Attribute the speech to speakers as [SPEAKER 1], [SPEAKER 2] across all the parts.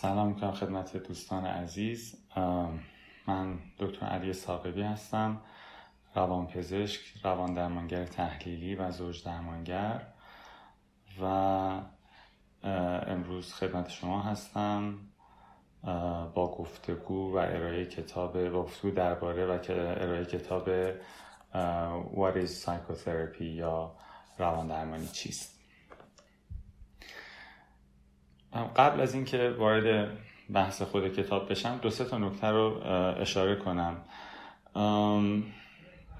[SPEAKER 1] سلام می‌کنم خدمت دوستان عزیز. من دکتر علی ساقبی هستم روانپزشک روان درمانگر تحلیلی و زوج درمانگر. و امروز خدمت شما هستم با گفتگو و ارائه کتاب گفتگو درباره و ارائه کتاب What is Psychotherapy یا روان درمانی چیست. قبل از اینکه وارد بحث خود کتاب بشم دو سه تا نکته رو اشاره کنم.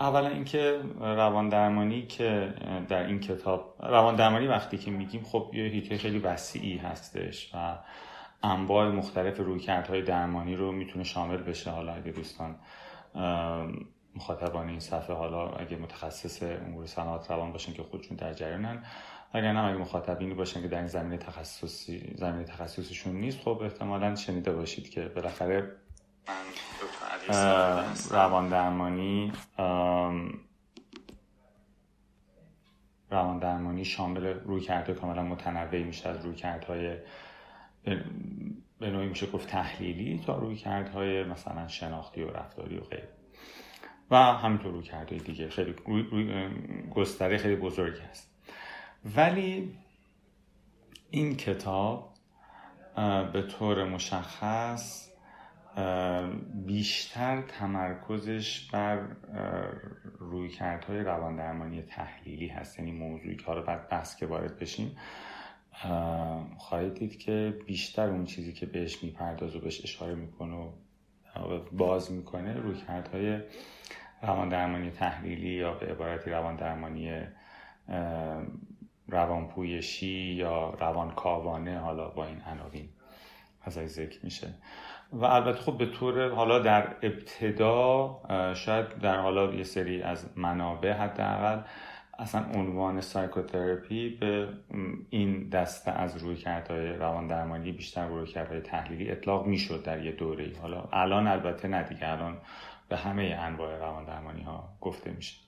[SPEAKER 1] اولا اینکه روان درمانی که در این کتاب روان درمانی وقتی که میگیم خب یه هیته خیلی وسیعی هستش و انواع مختلف رویکردهای درمانی رو می‌تونه شامل بشه. حالا اگه دوستان مخاطبان این صفحه حالا اگه متخصص امور صنعت روان باشن که خودشون در جریانن اگر نه اگه مخاطبینی باشن که در این زمینه تخصصی زمینه تخصصشون نیست خب احتمالا شنیده باشید که بالاخره روان درمانی روان درمانی شامل روی کرده کاملا متنوعی میشه. از روی کردهای به نوعی میشه گفت تحلیلی تا روی کردهای مثلا شناختی و رفتاری و غیر و همینطور روی کرده دیگه. خیلی روی گستره خیلی بزرگی هست. ولی این کتاب به طور مشخص بیشتر تمرکزش بر رویکردهای روان درمانی تحلیلی هست. یعنی موضوعی که حالا بعد بحث که وارد بشیم خواهید دید که بیشتر اون چیزی که بهش میپرداز و بهش اشاره می‌کنه و باز می‌کنه رویکردهای روان درمانی تحلیلی یا به عبارتی روان درمانی روانپویشی یا روانکاوانه حالا با این عناوین ازش ذکر میشه. و البته خب به طور حالا در ابتدا شاید در حالا یه سری از منابع حداقل اصلا عنوان سایکوتراپی به این دسته از رویکردهای روان درمانی بیشتر رویکردهای تحلیلی اطلاق می‌شد در یه دوره حالا الان البته نه دیگه الان به همه انواع روان درمانی ها گفته میشه.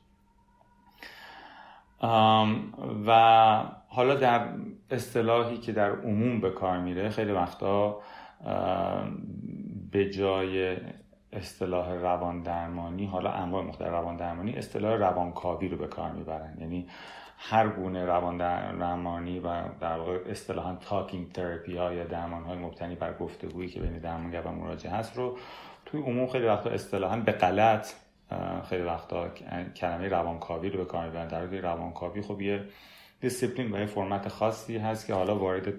[SPEAKER 1] و حالا در اصطلاحی که در عموم به کار میره خیلی وقتا به جای اصطلاح روان درمانی حالا انواع مختلف روان درمانی اصطلاح روانکاوی رو به کار می‌برن. یعنی هر گونه روان درمانی و در واقع اصطلاحا تاکینگ تراپی ها یا درمان های مبتنی بر گفتگویی که بین درمانگر و مراجع هست رو توی عموم خیلی وقتا اصطلاحا به غلط خیلی وقتا کلمه روانکاوی رو به کار می‌برن. در روانکاوی خب یه دیسیپلین و یه فرمت خاصی هست که حالا وارد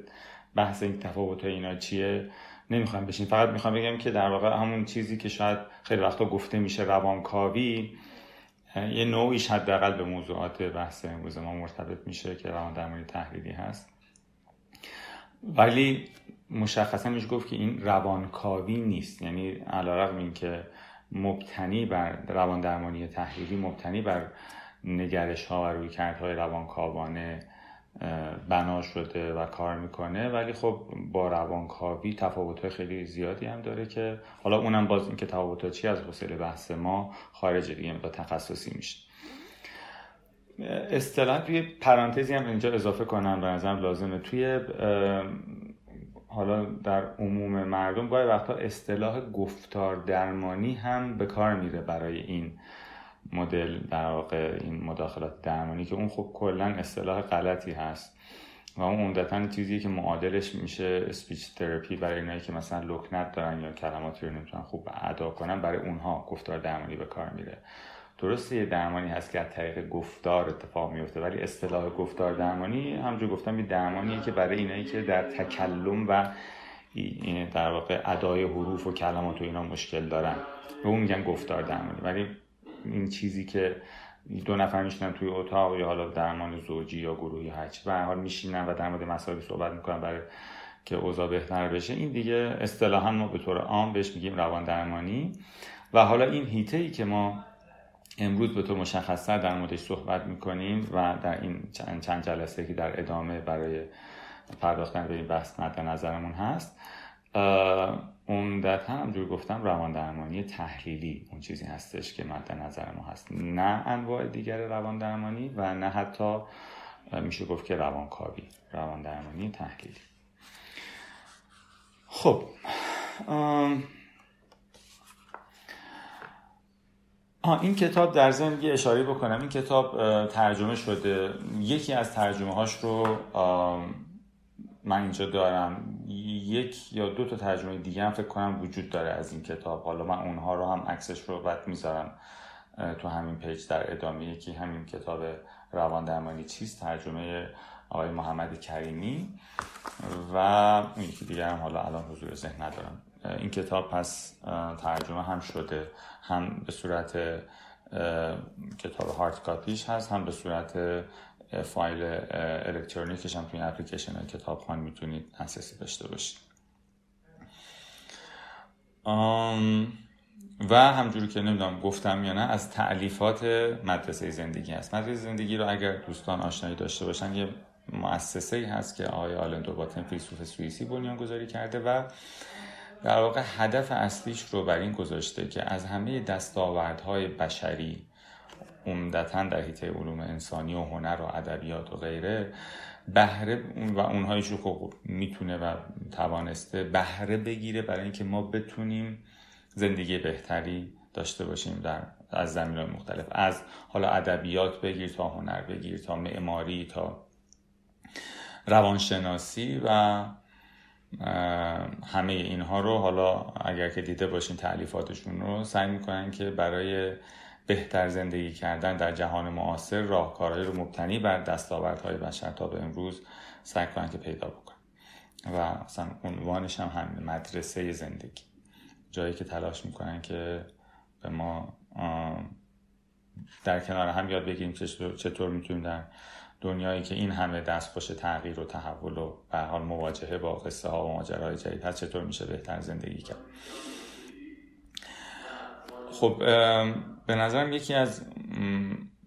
[SPEAKER 1] بحث این تفاوت اینا چیه نمی‌خوام بشین. فقط می‌خوام بگم که در واقع همون چیزی که شاید خیلی وقتا گفته میشه روانکاوی یه نوعیش حداقل به موضوعات بحث امروز ما مرتبط میشه که روان درمانی تحلیلی هست. ولی مشخصا میشه گفت که این روانکاوی نیست. یعنی علیرغم این که مبتنی بر روان درمانی تحلیلی مبتنی بر نگرش ها و روی کردهای روانکاوانه بنا شده و کار می‌کنه. ولی خب با روانکاوی تفاوت خیلی زیادی هم داره که حالا اونم باز این که تفاوت چی از حوصله بحث ما خارج دیگه با تخصصی میشه. اصطلاح توی پرانتزی هم اینجا اضافه کنم به نظرم لازمه. توی حالا در عموم مردم گاهی وقتا اصطلاح گفتار درمانی هم به کار میره برای این مدل در واقع این مداخلات درمانی که اون خب کلا اصطلاح غلطی هست و اون عمدتا چیزی که معادلش میشه اسپیچ تراپی برای اینایی که مثلا لکنت دارن یا کلماتی رو نمی‌تونن خوب ادا کنن برای اونها گفتار درمانی به کار میره. درسته یه درمانی هست که از طریق گفتار اتفاق میفته ولی اصطلاح گفتار درمانی همجور گفتم یه درمانیه که برای اینایی که در تکلم و در واقع ادای حروف و کلمات و اینا مشکل دارن. به اون میگن گفتار درمانی. ولی این چیزی که دو نفر میشینن توی اتاق یا حالا درمان زوجی یا گروهی هرچی به حال میشینن و در مورد مسائلی صحبت می‌کنن برای که اوضاع بهتر بشه. این دیگه اصطلاحا ما به طور عام بهش میگیم روان درمانی. و حالا این هیته ای که ما امروز به طور مشخصتر در موردش صحبت می‌کنیم و در این چند جلسه که در ادامه برای پرداختن به این بحث مد نظرمون هست عمدتا همجور گفتم روان درمانی تحلیلی اون چیزی هستش که مد نظر ما هست. نه انواع دیگر روان درمانی و نه حتی میشه گفت که روانکاوی روان درمانی تحلیلی. خب این کتاب در ضمن اشاره بکنم. این کتاب ترجمه شده. یکی از ترجمه هاش رو من اینجا دارم. یک یا دو تا ترجمه دیگه هم فکر کنم وجود داره از این کتاب. حالا من اونها رو هم عکسش رو بعد می‌ذارم تو همین پیج در ادامه. یکی همین کتاب روان درمانی چیست؟ ترجمه آقای محمد کریمی. و یکی دیگه هم حالا الان حضور ذهن ندارم. این کتاب پس ترجمه هم شده. هم به صورت کتاب هارد کاپیش هست هم به صورت فایل الکترونیکش هم توی اپلیکیشن کتابخوان می‌تونید دسترسی داشته باشید. و همجوری که نمی‌دونم گفتم یا نه از تعلیفات مدرسه زندگی هست. مدرسه زندگی رو اگر دوستان آشنایی داشته باشن یه مؤسسه ای هست که آقای آلن دوباتن فیلسوف سوئیسی بنیان گذاری کرده و در واقع هدف اصلیش رو بر این گذاشته که از همه دستاوردهای بشری عمدتا در حیطه علوم انسانی و هنر و ادبیات و غیره بهره و اونهایش رو خب می‌تونه و توانسته بهره بگیره برای اینکه ما بتونیم زندگی بهتری داشته باشیم در از زمین مختلف. از حالا ادبیات بگیر تا هنر بگیر تا معماری تا روانشناسی و همه اینها رو حالا اگر که دیده باشین تعلیفاتشون رو سعی می‌کنن که برای بهتر زندگی کردن در جهان معاصر راهکارهایی رو مبتنی بر دستاوردهای بشر تا به امروز سعی کنن که پیدا بکنن. و اصلا عنوانش هم همین مدرسه زندگی. جایی که تلاش می‌کنن که به ما در کنار هم یاد بگیریم چطور می‌تونیم در دنیایی که این همه دستخوش تغییر و تحول و به حال مواجهه با قصه ها و ماجراهای جدید هست چطور میشه بهتر زندگی کرد؟ خب به نظرم یکی از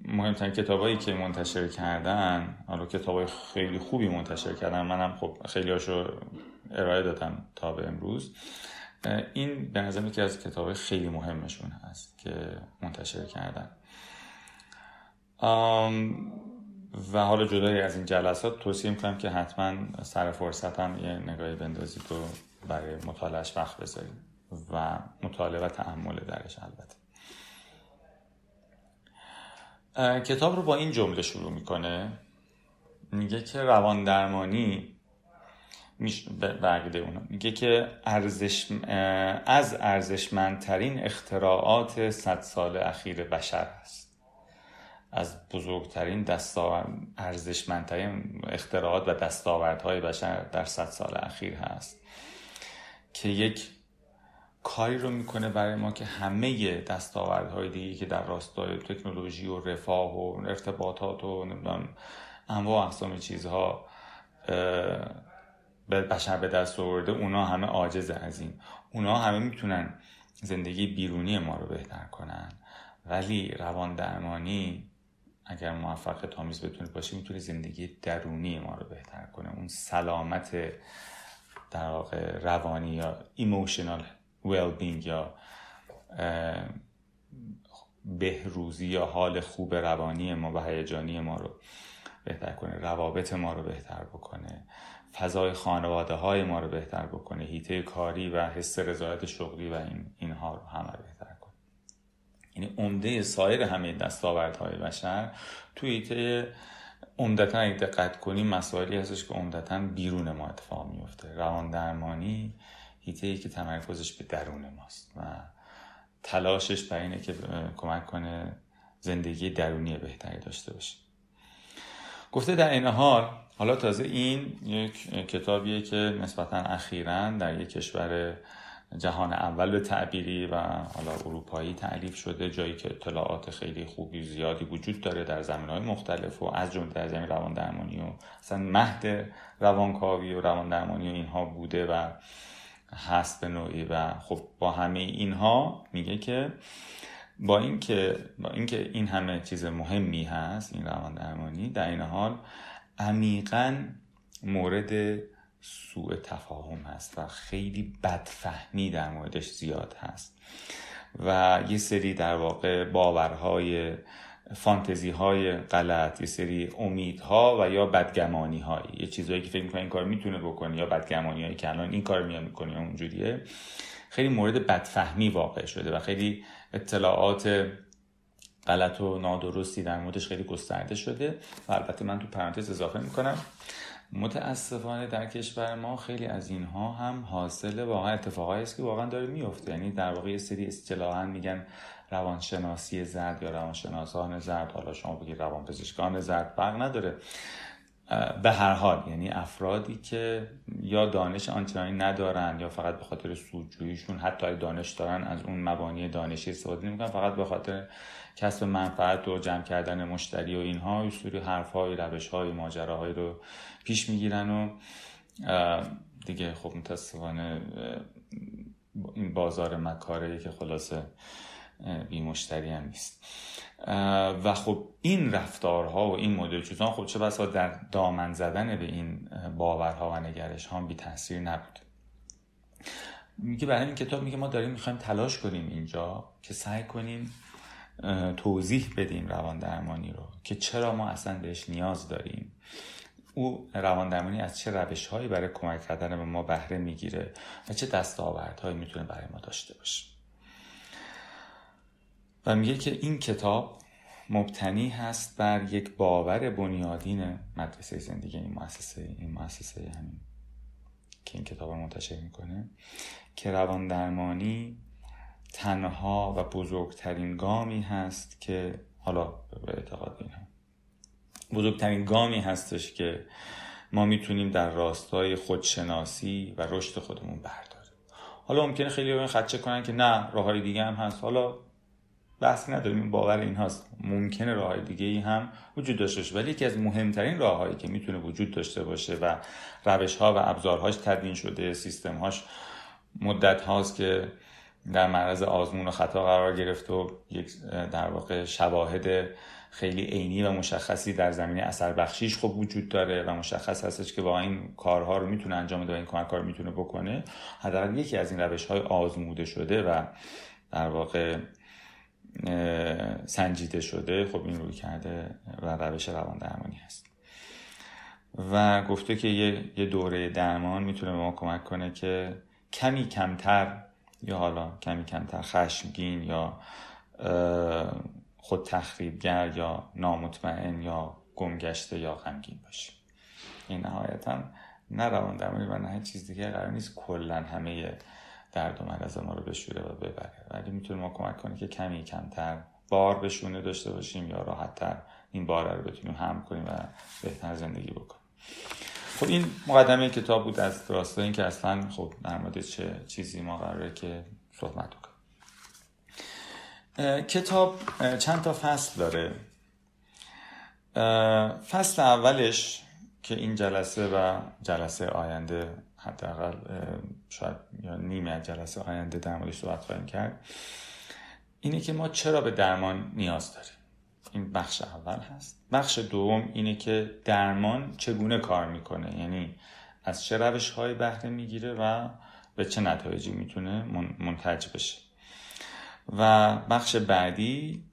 [SPEAKER 1] مهمترین کتابایی که منتشر کردن حالا کتابای خیلی خوبی منتشر کردن منم خب خیلی هاشو ارائه دادم تا به امروز این به نظرم یکی از کتاب خیلی مهمشون هست که منتشر کردن. و حالا جدای از این جلسات توصیه می‌کنم که حتما سر فرصت هم یه نگاهی بندازید و برای مطالعهش وقت بذارید و مطالعه و تحمل درش البته. کتاب رو با این جمله شروع می‌کنه. میگه که روان درمانی اونا. میگه که ارزش از ارزشمندترین اختراعات صد سال اخیر بشر است. از بزرگترین دستاورد ارزشمندترین اختراعات و دستاوردهای بشر در صد سال اخیر هست که یک کاری رو می‌کنه برای ما که همه دستاوردهای دیگه که در راستای تکنولوژی و رفاه و ارتباطات و نمی‌دونم انواع اقسام چیزها به بشر به دست آورده اونا همه عاجز از این اونا همه می‌تونن زندگی بیرونی ما رو بهتر کنن. ولی روان درمانی اگر موفق تامیز بتونه باشه می‌تونه زندگی درونی ما رو بهتر کنه اون سلامت در واقع روانی یا ایموشنال ویل بینگ یا بهروزی یا حال خوب روانی ما و هیجانی ما رو بهتر کنه روابط ما رو بهتر بکنه فضای خانواده های ما رو بهتر بکنه هیته کاری و حس رضایت شغلی و این اینها رو همه بهتر یعنی عمده سایر همه دستاوردهای بشر توی هیته عمدتا اگه دقت کنیم مسائلی هستش که عمدتا بیرون ما اتفاق میفته. روان درمانی هیته ای که تمرکزش به درون ماست و تلاشش برای اینه که کمک کنه زندگی درونی بهتری داشته باشه. گفته در این حال حالا تازه این یک کتابیه که نسبتا اخیرا در یک کشور جهان اول به تعبیری و حالا اروپایی تعلیف شده جایی که اطلاعات خیلی خوبی زیادی وجود داره در زمین های مختلف و از جمله در زمین روان درمانی و اصلا مهد روانکاوی و روان درمانی و اینها بوده و هست به نوعی و خب با همه اینها میگه که با اینکه با اینکه این همه چیز مهمی هست این روان درمانی در این حال عمیقا مورد سوء تفاهم هست و خیلی بدفهمی در موردش زیاد هست. و یه سری در واقع باورهای فانتزی های غلط یه سری امیدها و یا بدگمانی های یه چیزهایی که فکر می‌کنه این کار می‌تونه بکنه یا بدگمانی هایی که الان این کار میاد یا اونجوریه خیلی مورد بدفهمی واقع شده و خیلی اطلاعات غلط و نادرستی در موردش خیلی گسترده شده. و البته من تو پرانتز اضافه می‌کنم. متاسفانه در کشور ما خیلی از اینها هم حاصل واقعا اتفاقایی است که واقعا داره میفته یعنی در واقع یه سری اصطلاحا میگن روانشناسی زرد یا روانشناسان زرد. حالا شما بگید روانپزشکان زرد فرق نداره. به هر حال یعنی افرادی که یا دانش آنچنانی ندارن یا فقط به خاطر سودجوییشون حتی دانش دارن از اون مبانی دانشی استفاده نمی‌کنن فقط به خاطر کسب منفعت و جمع کردن مشتری و اینها سری حرفهای روشهای ماجراهایی رو پیش می‌گیرن و دیگه خب متاسفانه این بازار مکاره که خلاصه بی مشتری هم نیست. و خب این رفتارها و این مدل چیزان خب چه بسا در دامن زدن به این باورها و نگرش ها بی تاثیر نبود. میگه برای این کتاب میگه ما داریم می‌خوایم تلاش کنیم اینجا که سعی کنیم توضیح بدیم روان درمانی رو که چرا ما اصلا بهش نیاز داریم. او روان درمانی از چه روش هایی برای کمک کردن به ما بهره می‌گیره و چه دستاوردهایی می‌تونه برای ما داشته باشه. و میگه که این کتاب مبتنی هست بر یک باور بنیادین مدرسه زندگی این مؤسسه این مؤسسه همین که این کتاب رو منتشر می‌کنه که روان درمانی تنها و بزرگترین گامی هست که حالا به اعتقاد این هم. بزرگترین گامی هستش که ما می‌تونیم در راستای خودشناسی و رشد خودمون برداریم حالا ممکنه خیلی این خدچه کنن که نه راه دیگه هم هست حالا بحثی نداریم این باور این هاست ممکنه راه دیگه ای هم وجود داشته باشه ولی یکی از مهمترین راههایی که می‌تونه وجود داشته باشه و روش ها و ابزارهاش تدوین شده سیستم هاش مدت هاست که در معرض آزمون و خطا قرار گرفت و یک در واقع شواهد خیلی عینی و مشخصی در زمینه اثر بخشیش خب وجود داره و مشخص هستش که با این کارها رو می‌تونه انجام بده و این کمک کار می‌تونه بکنه. حداقل یکی از این روش های آزموده شده و در واقع سنجیده شده. خب این روی کرده و روش روان درمانی هست. و گفته که یه دوره درمان می‌تونه به ما کمک کنه که کمی کمتر یا حالا کمی کمتر خشمگین یا خود تخریبگر یا نامطمئن یا گمگشته یا غمگین باشیم این نهایتا نه روان درمانی و نه چیز دیگه قرار نیست. کلا همه درد و مرض ما رو بشوره و ببره. ولی می‌تونه ما کمک کنه که کمی کمتر بار بشونه داشته باشیم یا راحتتر این بار رو بتونیم هم کنیم و بهتر زندگی بکنیم. خب این مقدمه کتاب بود از راستا این که اصلا خب در مورد چه چیزی ما قراره که صحبت کنیم کتاب چند تا فصل داره. فصل اولش که این جلسه و جلسه آینده حداقل شاید یا نیمه جلسه آینده در موردش صحبت خواهیم کرد. اینه که ما چرا به درمان نیاز داریم؟ این بخش اول هست. بخش دوم اینه که درمان چگونه کار می‌کنه؟ یعنی از چه روش های بهره می‌گیره و به چه نتایجی می‌تونه منتج بشه. و بخش بعدی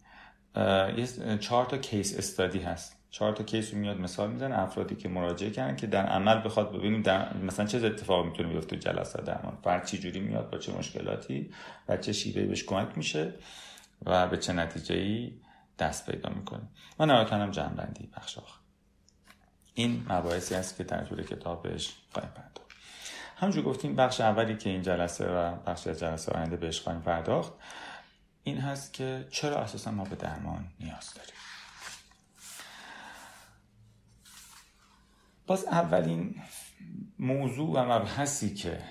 [SPEAKER 1] چهار تا کیس استادی هست. چهار تا کیس میاد مثال می‌زنه افرادی که مراجعه کردن که در عمل بخواد ببینیم در مثلا چه اتفاقی می‌تونه بیفته جلسه درمان فرد چی جوری میاد با چه مشکلاتی و چه شیوهی بهش کمک میشه و به چه نتیجه ای دست پیدا می‌کنه. و نهایتا هم جمع بندی بخش آخر. این مباحثی است که در طول کتاب بهش خواهیم پرداخت. همونجور گفتیم بخش اولی که این جلسه و بخش جلسه آینده بهش خواهیم پرداخت این هست که چرا اساسا ما به درمان نیاز داریم؟ باز اولین موضوع و مبحثی که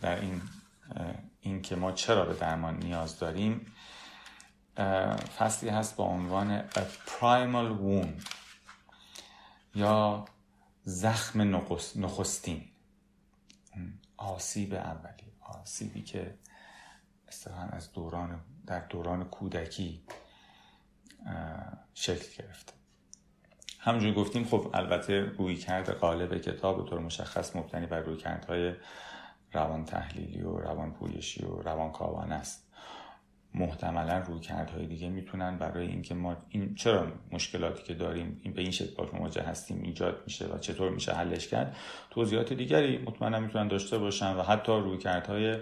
[SPEAKER 1] در این این که ما چرا به درمان نیاز داریم فصلی هست با عنوان A Primal Wound یا زخم نخستین. آسیب اولی. آسیبی که اصطلاحا از دوران در دوران کودکی شکل گرفته. همونجور گفتیم خب البته روی کرد قالب کتاب به طور مشخص مبتنی بر روی کردهای روان تحلیلی و روان پویشی و روان کاوان است. محتملا رویکردهای دیگه می‌تونن برای اینکه ما این چرا مشکلاتی که داریم این به این شکل مواجه هستیم ایجاد میشه و چطور میشه حلش کرد توضیحات دیگری مطمئنا می‌تونن داشته باشن و حتی رویکردهای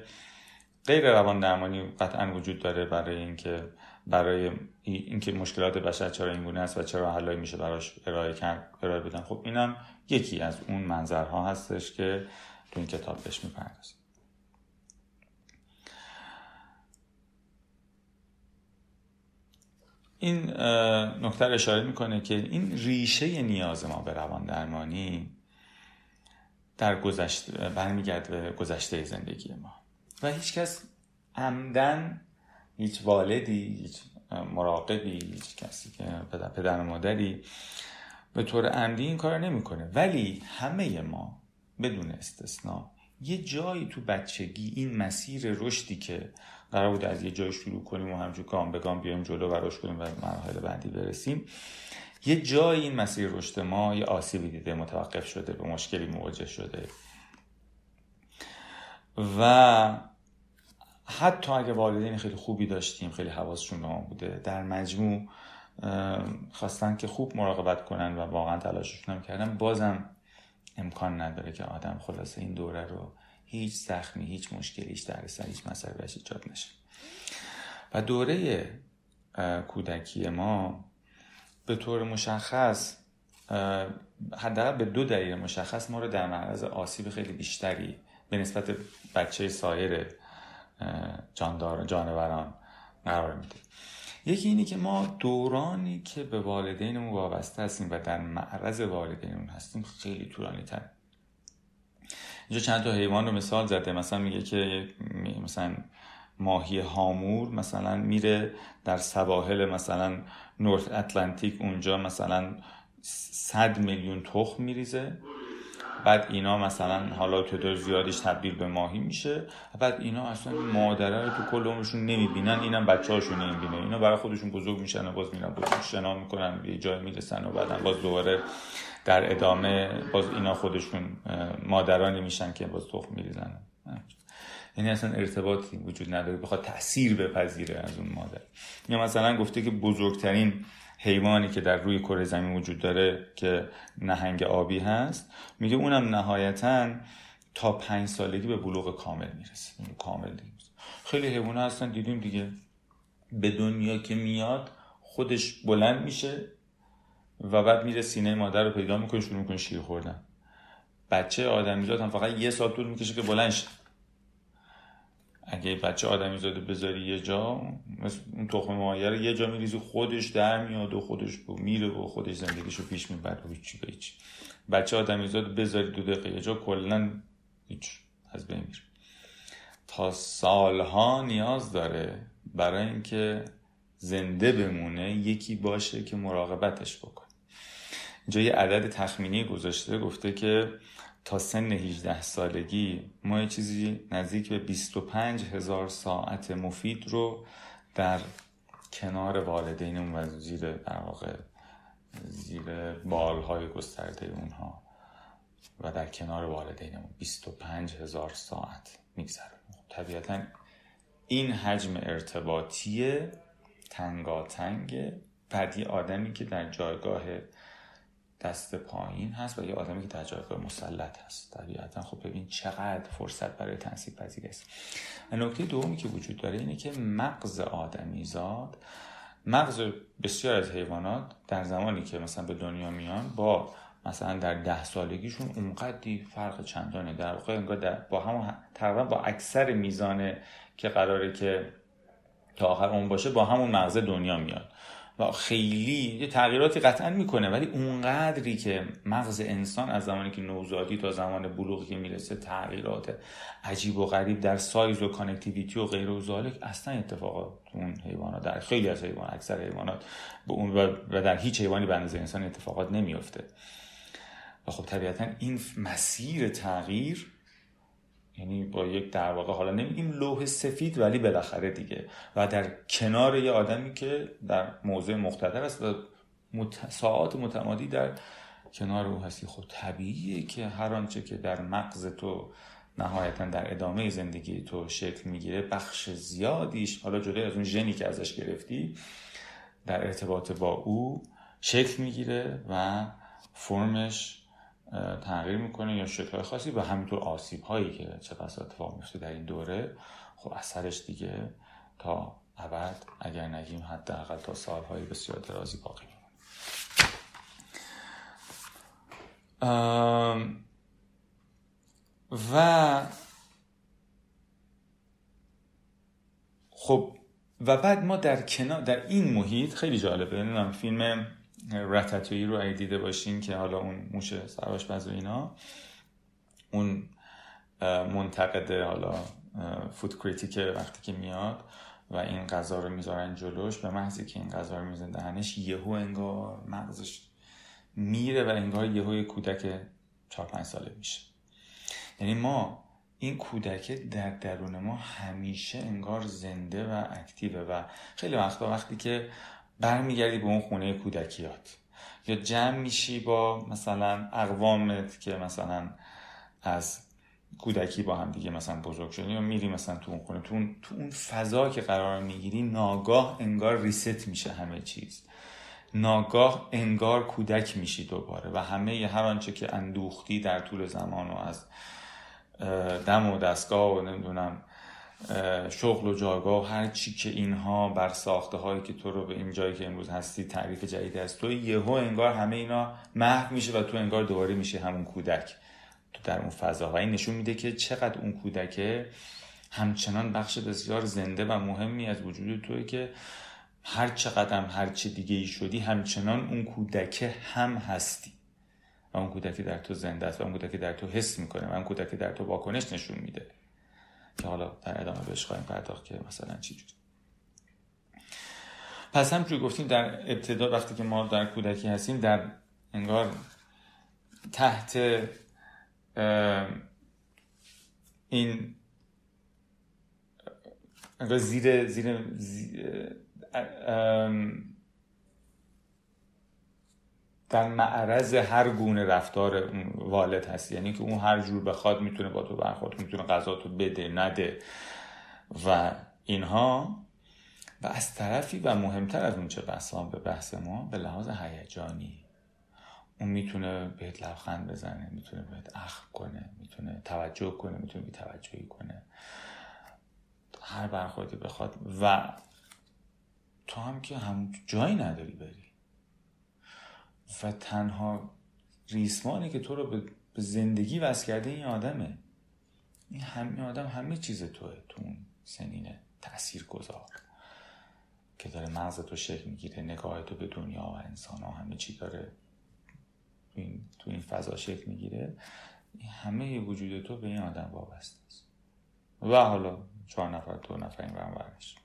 [SPEAKER 1] غیر روان درمانی قطعا وجود داره برای اینکه برای اینکه مشکلات بشر چرا اینگونه است و چرا حلایی میشه براش ارائه کرد ارائه بدن. خب اینم یکی از اون منظرها هستش که تو این کتاب بهش می‌پردازیم. این نکته اشاره می‌کنه که این ریشه نیاز ما به روان درمانی در گذشته برمیگرد به گذشته زندگی ما. و هیچکس عمدن هیچ والدی هیچ مراقبی هیچ کسی که پدر, پدر مادری به طور عمدی این کار نمی‌کنه. ولی همه ما بدون استثنا یه جایی تو بچگی این مسیر رشدی که قرار بود از یه جای شروع کنیم و همجور گام به گام بیایم جلو و رشد کنیم و مراحل بعدی برسیم یه جایی این مسیر رشد ما یه آسیبی دیده متوقف شده به مشکلی مواجه شده. و حتی اگه والدین خیلی خوبی داشتیم خیلی حواسشون به ما بوده. در مجموع خواستن که خوب مراقبت کنن و واقعا تلاششون هم کردن. بازم امکان نداره که آدم خلاصه این دوره رو هیچ زخمی هیچ مشکلی هیچ دردسر هیچ مسئله بهش ایجاد نشه. و دوره کودکی ما به طور مشخص حداقل به دو دلیل مشخص ما رو در معرض آسیب خیلی بیشتری به نسبت بچه سایر جاندار جانوران قرار میده. یکی اینی که ما دورانی که به والدینمون وابسته هستیم و در معرض والدینمون هستیم خیلی طولانی تر. اینجا چند تا حیوان رو مثال زده. مثلا میگه که مثلا ماهی هامور مثلا میره در سواحل مثلا نورت اتلانتیک اونجا مثلا صد میلیون تخم میریزه. بعد اینا مثلا حالا تعداد زیادیش تبدیل به ماهی میشه. بعد اینا اصلا مادره رو تو کل عمرشون نمی‌بینن اینم بچه هاشون نمی‌بینه. اینا برای خودشون بزرگ میشن و باز میرن بزرگ شنا می‌کنن به جای می‌رسن و بعدا باز دوباره در ادامه باز اینا خودشون مادرانی میشن که باز تخم میریزن. یعنی اصلا ارتباطی وجود نداره بخواد تاثیر بپذیره از اون مادر. یا مثلا گفته که بزرگترین حیوانی که در روی کره زمین وجود داره که نهنگ آبی هست میگه اونم نهایتا تا پنج سالگی به بلوغ کامل می‌رسه کامل دیگه. خیلی حیوان هستن دیدیم دیگه. به دنیا که میاد خودش بلند میشه و بعد میره سینه مادر رو پیدا می‌کنه شروع می‌کنه شیر خوردن. بچه آدمیزاد هم فقط یه ساعت طول می‌کشه که بلند شه. اگه بچه آدمی زاده بذاری یه جا مثل اون تخم مایه رو یه جا میریزی خودش در میاد و خودش میره و خودش زندگیشو پیش می‌بره و هیچی به هیچ بچه آدمی زاده بذاری دو دقیقه یه جا کلا هیچ از بین میره. تا سالها نیاز داره برای اینکه زنده بمونه یکی باشه که مراقبتش بکنه. اینجا یه عدد تخمینی گذاشته گفته که تا سن 18 سالگی ما یه چیزی نزدیک به 25 هزار ساعت مفید رو در کنار والدینمون و زیر در واقع زیر بالهای گسترده اونها و در کنار والدینمون 25 هزار ساعت میگذره طبیعتا این حجم ارتباطی تنگاتنگ بعد آدمی که در جایگاه دست پایین هست و یه آدمی که در مسلط هست. طبیعتا خب ببین چقدر فرصت برای تنصیب پذیری است. نکته دومی که وجود داره اینه که مغز آدمی زاد مغز بسیار از حیوانات در زمانی که مثلا به دنیا میان با مثلا در ده سالگیشون اونقدی فرق چندانه. در واقع انگار با همون تقریبا با اکثر میزانه که قراره که تا آخر اون باشه با همون مغز دنیا میاد. خیلی یه تغییراتی قطعا می‌کنه ولی اونقدری که مغز انسان از زمانی که نوزادی تا زمان بلوغی که می‌رسه تغییرات عجیب و غریب در سایز و connectivity و غیر ذلک اصلا اتفاقات اون حیوانات در خیلی از حیوان اکثر حیوانات به اون و در هیچ حیوانی به اندازه انسان اتفاقات نمیفته و خب طبیعتا این مسیر تغییر یعنی با یک در واقع حالا نمیگیم لوح سفید ولی بالاخره دیگه. و در کنار یه آدمی که در موضع مقتدر است و مت... ساعات متمادی در کنار او هستی. خب طبیعیه که هر آنچه که در مغز تو نهایتا در ادامه زندگی تو شکل می‌گیره بخش زیادیش حالا جدا از اون ژنی که ازش گرفتی در ارتباط با او شکل می‌گیره و فرمش تغییر می‌کنه یا شکل خاصی و همینطور آسیب هایی که چه بس اتفاق میفته در این دوره خب اثرش دیگه تا ابد اگر نگیم حداقل تا سالهای بسیار درازی باقی میمونه. و خب و بعد ما در کنار در این محیط خیلی جالبه نمی‌دونم فیلم رتاتویی رو اگه دیده باشین که حالا اون موشه سراش و اینا اون منتقد حالا فود کریتیک وقتی که میاد و این غذا رو می‌ذارن جلوش به محضی که این غذا رو میزن دهنش یهو انگار مغزش میره و انگار یهو کودک چهار پنج ساله میشه. یعنی ما این کودک در درون ما همیشه انگار زنده و اکتیوه و خیلی وقتا وقتی که برمیگردی به اون خونه کودکیات. یا جمع میشی با مثلا اقوامت که مثلا از کودکی با هم دیگه مثلا بزرگ شدی یا میری مثلا تو اون خونه. تو اون, تو اون فضا که قرار می‌گیری ناگاه انگار ریست میشه همه چیز. ناگاه انگار کودک میشی دوباره و همه هر آنچه که اندوختی در طول زمان و از دم و دستگاه و نمی‌دونم شغل و جایگاه هر چی که اینها بر ساخته هایی که تو رو به این جایی که امروز هستی تعریف جدید است. تو یهو انگار همه اینا محو میشه و تو انگار دوباره میشه همون کودک تو در اون فضا. و این نشون میده که چقدر اون کودکه همچنان بخش بسیار زنده و مهمی از وجود توی که هر چقدر هر چه دیگه ای شدی همچنان اون کودکه هم هستی. و اون کودکی در تو زنده است و اون کودکی در تو حس می‌کنه و اون کودکی در تو واکنش نشون میده. که حالا در ادامه بهش خواهیم پرداخت که مثلا چی جوری. پس همجور گفتیم در ابتدا وقتی که ما در کودکی هستیم در انگار تحت این انگار زیر زیر, زیر در معرض هر گونه رفتار والد هست یعنی که اون هر جور بخواد می‌تونه با تو برخورد می‌تونه غذا تو بده نده. و اینها و از طرفی و مهمتر از اون چه به بحث ما به لحاظ هیجانی. اون می‌تونه بهت لبخند بزنه می‌تونه بهت اخم کنه می‌تونه توجه کنه می‌تونه بی توجهی کنه. هر برخوردی بخواد. و تو هم که هم جایی نداری بری. و تنها ریسمانی که تو رو به زندگی وصل کرده این آدمه. این همین آدم همه چیز توه تو اون سنینه تأثیر گذار که داره مغز تو شکل می‌گیره نگاه تو به دنیا و انسان ها همه چی داره این تو این فضا شکل می‌گیره. همه وجود تو به این آدم وابسته است. و حالا چهار نفر دو نفر این برش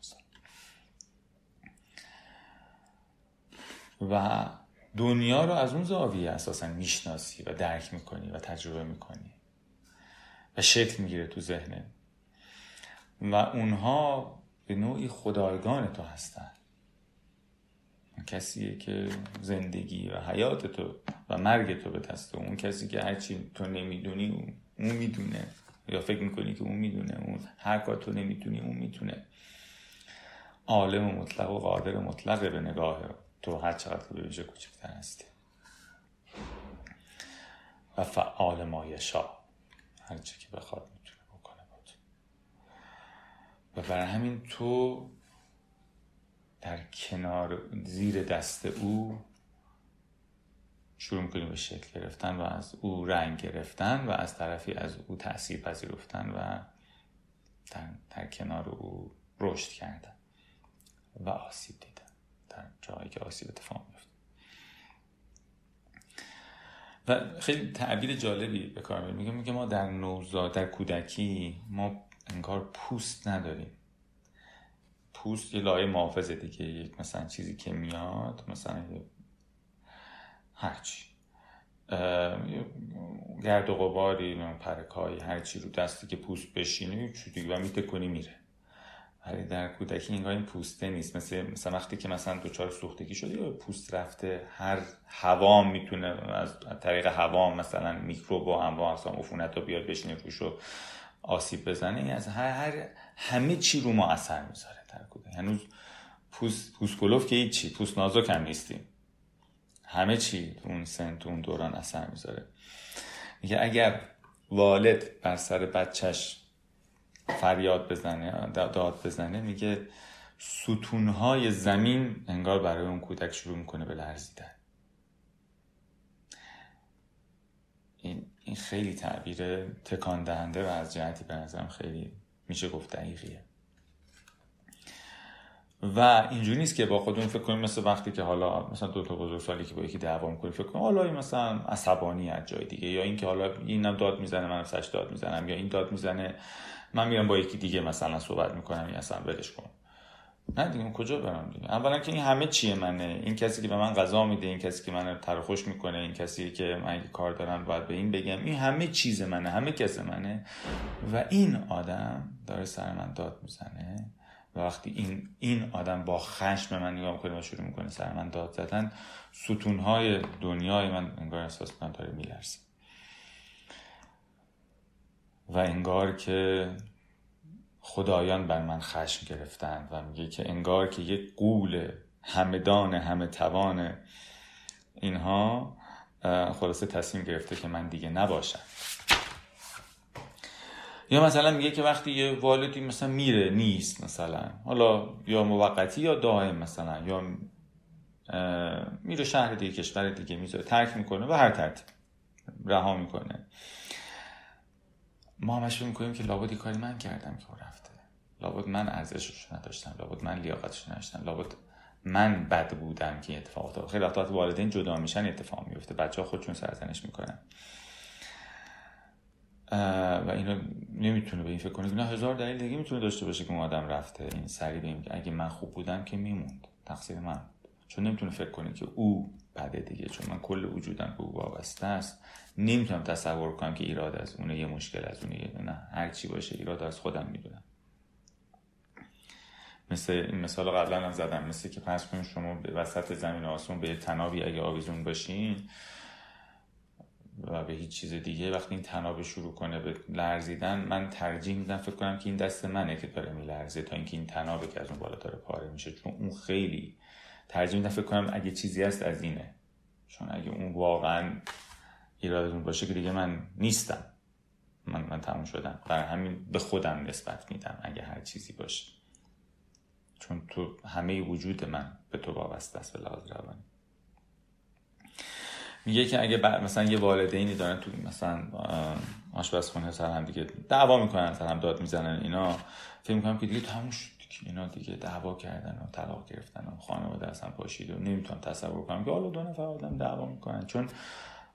[SPEAKER 1] و دنیا رو از اون زاویه اساسا می‌شناسی و درک می‌کنی و تجربه می‌کنی و شکل می‌گیره تو ذهنه و اونها به نوعی خدایگان تو هستن. کسیه که زندگی و حیات تو و مرگ تو به دست اون کسی که هرچی تو نمی‌دونی اون, اون می‌دونه. یا فکر می‌کنی که اون می‌دونه. اون هر کار تو نمی‌تونی اون می‌تونه. عالم مطلق و قادر مطلق به نگاه. تو هر چقدر به ویژه کوچکتر هستی. و فعال مایشا هر چی که بخواد می‌تونه بکنه بود و برای همین تو در کنار زیر دست او شروع می‌کنی به شکل گرفتن و از او رنگ گرفتن و از طرفی از او تاثیر پذیرفتن و در, در کنار او رشد کردن و آسیب در جایی که آسیب اتفاق میفته و خیلی تعبیر جالبی به کار میگه میگه ما در نوزاد در کودکی ما انگار پوست نداریم. پوست یه لایه محافظه دیگه. یک مثلا چیزی که میاد مثلا هرچی گرد و غباری پرکایی هرچی رو دستی که پوست بشینه چی و میته کنی میره. در کودکی اینگاه این پوسته نیست. مثل مثلا وقتی که مثلا دوچار سوختگی شده یا پوست رفته هر هوام می‌تونه از طریق هوام مثلا میکروب و انواع اقسام عفونت رو بیاد بشینه روش و آسیب بزنه. این از هر, هر همه چی رو ما اثر می‌ذاره در کودک هنوز پوست پوست که هیچی پوست نازک هم نیستیم. همه چی اون سن اون دوران اثر می‌ذاره. میگه اگر والد بر سر بچهش فریاد بزنه داد بزنه میگه ستونهای زمین انگار برای اون کودک شروع می‌کنه به لرزیدن. این, این خیلی تعبیر تکان دهنده و از جهتی به نظرم خیلی میشه گفت دقیقیه. و اینجوری نیست که با خودمون فکر کنیم مثل وقتی که حالا مثلا دو تا بزرگسالی که با یکی دعوا می‌کنیم فکر کنیم حالا مثلا عصبانی از جای دیگه یا اینکه حالا اینم داد می‌زنه منم سش داد می‌زنم یا این داد می‌زنه. من میرم با یکی دیگه مثلا صحبت می‌کنم یا اصلا ولش کن. نه دیگه کجا برم دیگه؟ اولا که این همه چیه منه. این کسی که به من غذا میده این کسی که منو ترخوش می‌کنه این کسی که من اگه کار دارم باید به این بگم. این همه چیز منه همه کس منه. و این آدم داره سر من داد می‌زنه. و وقتی این این آدم با خشم من نگاه می‌کنه و شروع می‌کنه سر من داد زدن ستونهای دنیای من انگار احساس کنم داره میلرزه. و انگار که خدایان بر من خشم گرفتند و میگه که انگار که یک قول همدان همه توان اینها خلاصه تصمیم گرفته که من دیگه نباشم. یا مثلا میگه که وقتی یه والدی مثلا میره نیست مثلا حالا یا موقتی یا دائم مثلا یا میره شهر دیگه کشور دیگه می‌ذاره ترک می‌کنه و هر ترتیب رها می‌کنه. ما همش می‌کنیم که لابد کاری من کردم که رفته. لابد من ارزشش نداشتم لابد من لیاقتش نداشتم لابد من بد بودم که اتفاق افتاد خیلی وقتا والدین جدا میشن اتفاق میفته بچه ها خودشون سرزنش می‌کنن. و اینو نمی‌تونه به این فکر کنه. نه هزار دلیل دیگه می‌تونه داشته باشه که اون رفته. این سری به که اگه من خوب بودم که میموند. تقصیر من چون نمی‌تونه فکر کنه که او بده دیگه چون من کل وجودم به او وابسته است. نمی‌تونم تصور کنم که ایراد از اونه یه مشکل از اونه یه نه هر چی باشه ایراد از خودم می‌دونم. مثل مثال قبلا هم زدم مثل که پس کنیم شما به وسط زمین آسمون به تنابی اگه آویزون باشین و به هیچ چیز دیگه وقتی این تناب شروع کنه به لرزیدن من ترجیح میدم فکر کنم که این دست منه که داره میلرزه تا اینکه این تنابه که از اون بالا داره پاره میشه چون اون خیلی ترجیح میدم کنم اگه چیزی هست از اینه. چون اگه اون واقعا ایرادتون باشه که دیگه من نیستم. من من تموم شدم. برای همین به خودم نسبت میدم اگه هر چیزی باشه. چون تو همه وجود من به تو وابسته است به لحاظ روانی. میگه که اگه مثلا یه والدینی دارن تو مثلا آشپزخونه سر هم دیگه دعوا می‌کنن سر هم داد می‌زنن اینا. فکر می‌کنم که دیگه تموم شد. اینا دیگه دعوا کردن و طلاق گرفتن و خانواده اصلا پاشید و نمی‌تونم تصور کنم که حالا دو نفر آدم دعوا می‌کنن. چون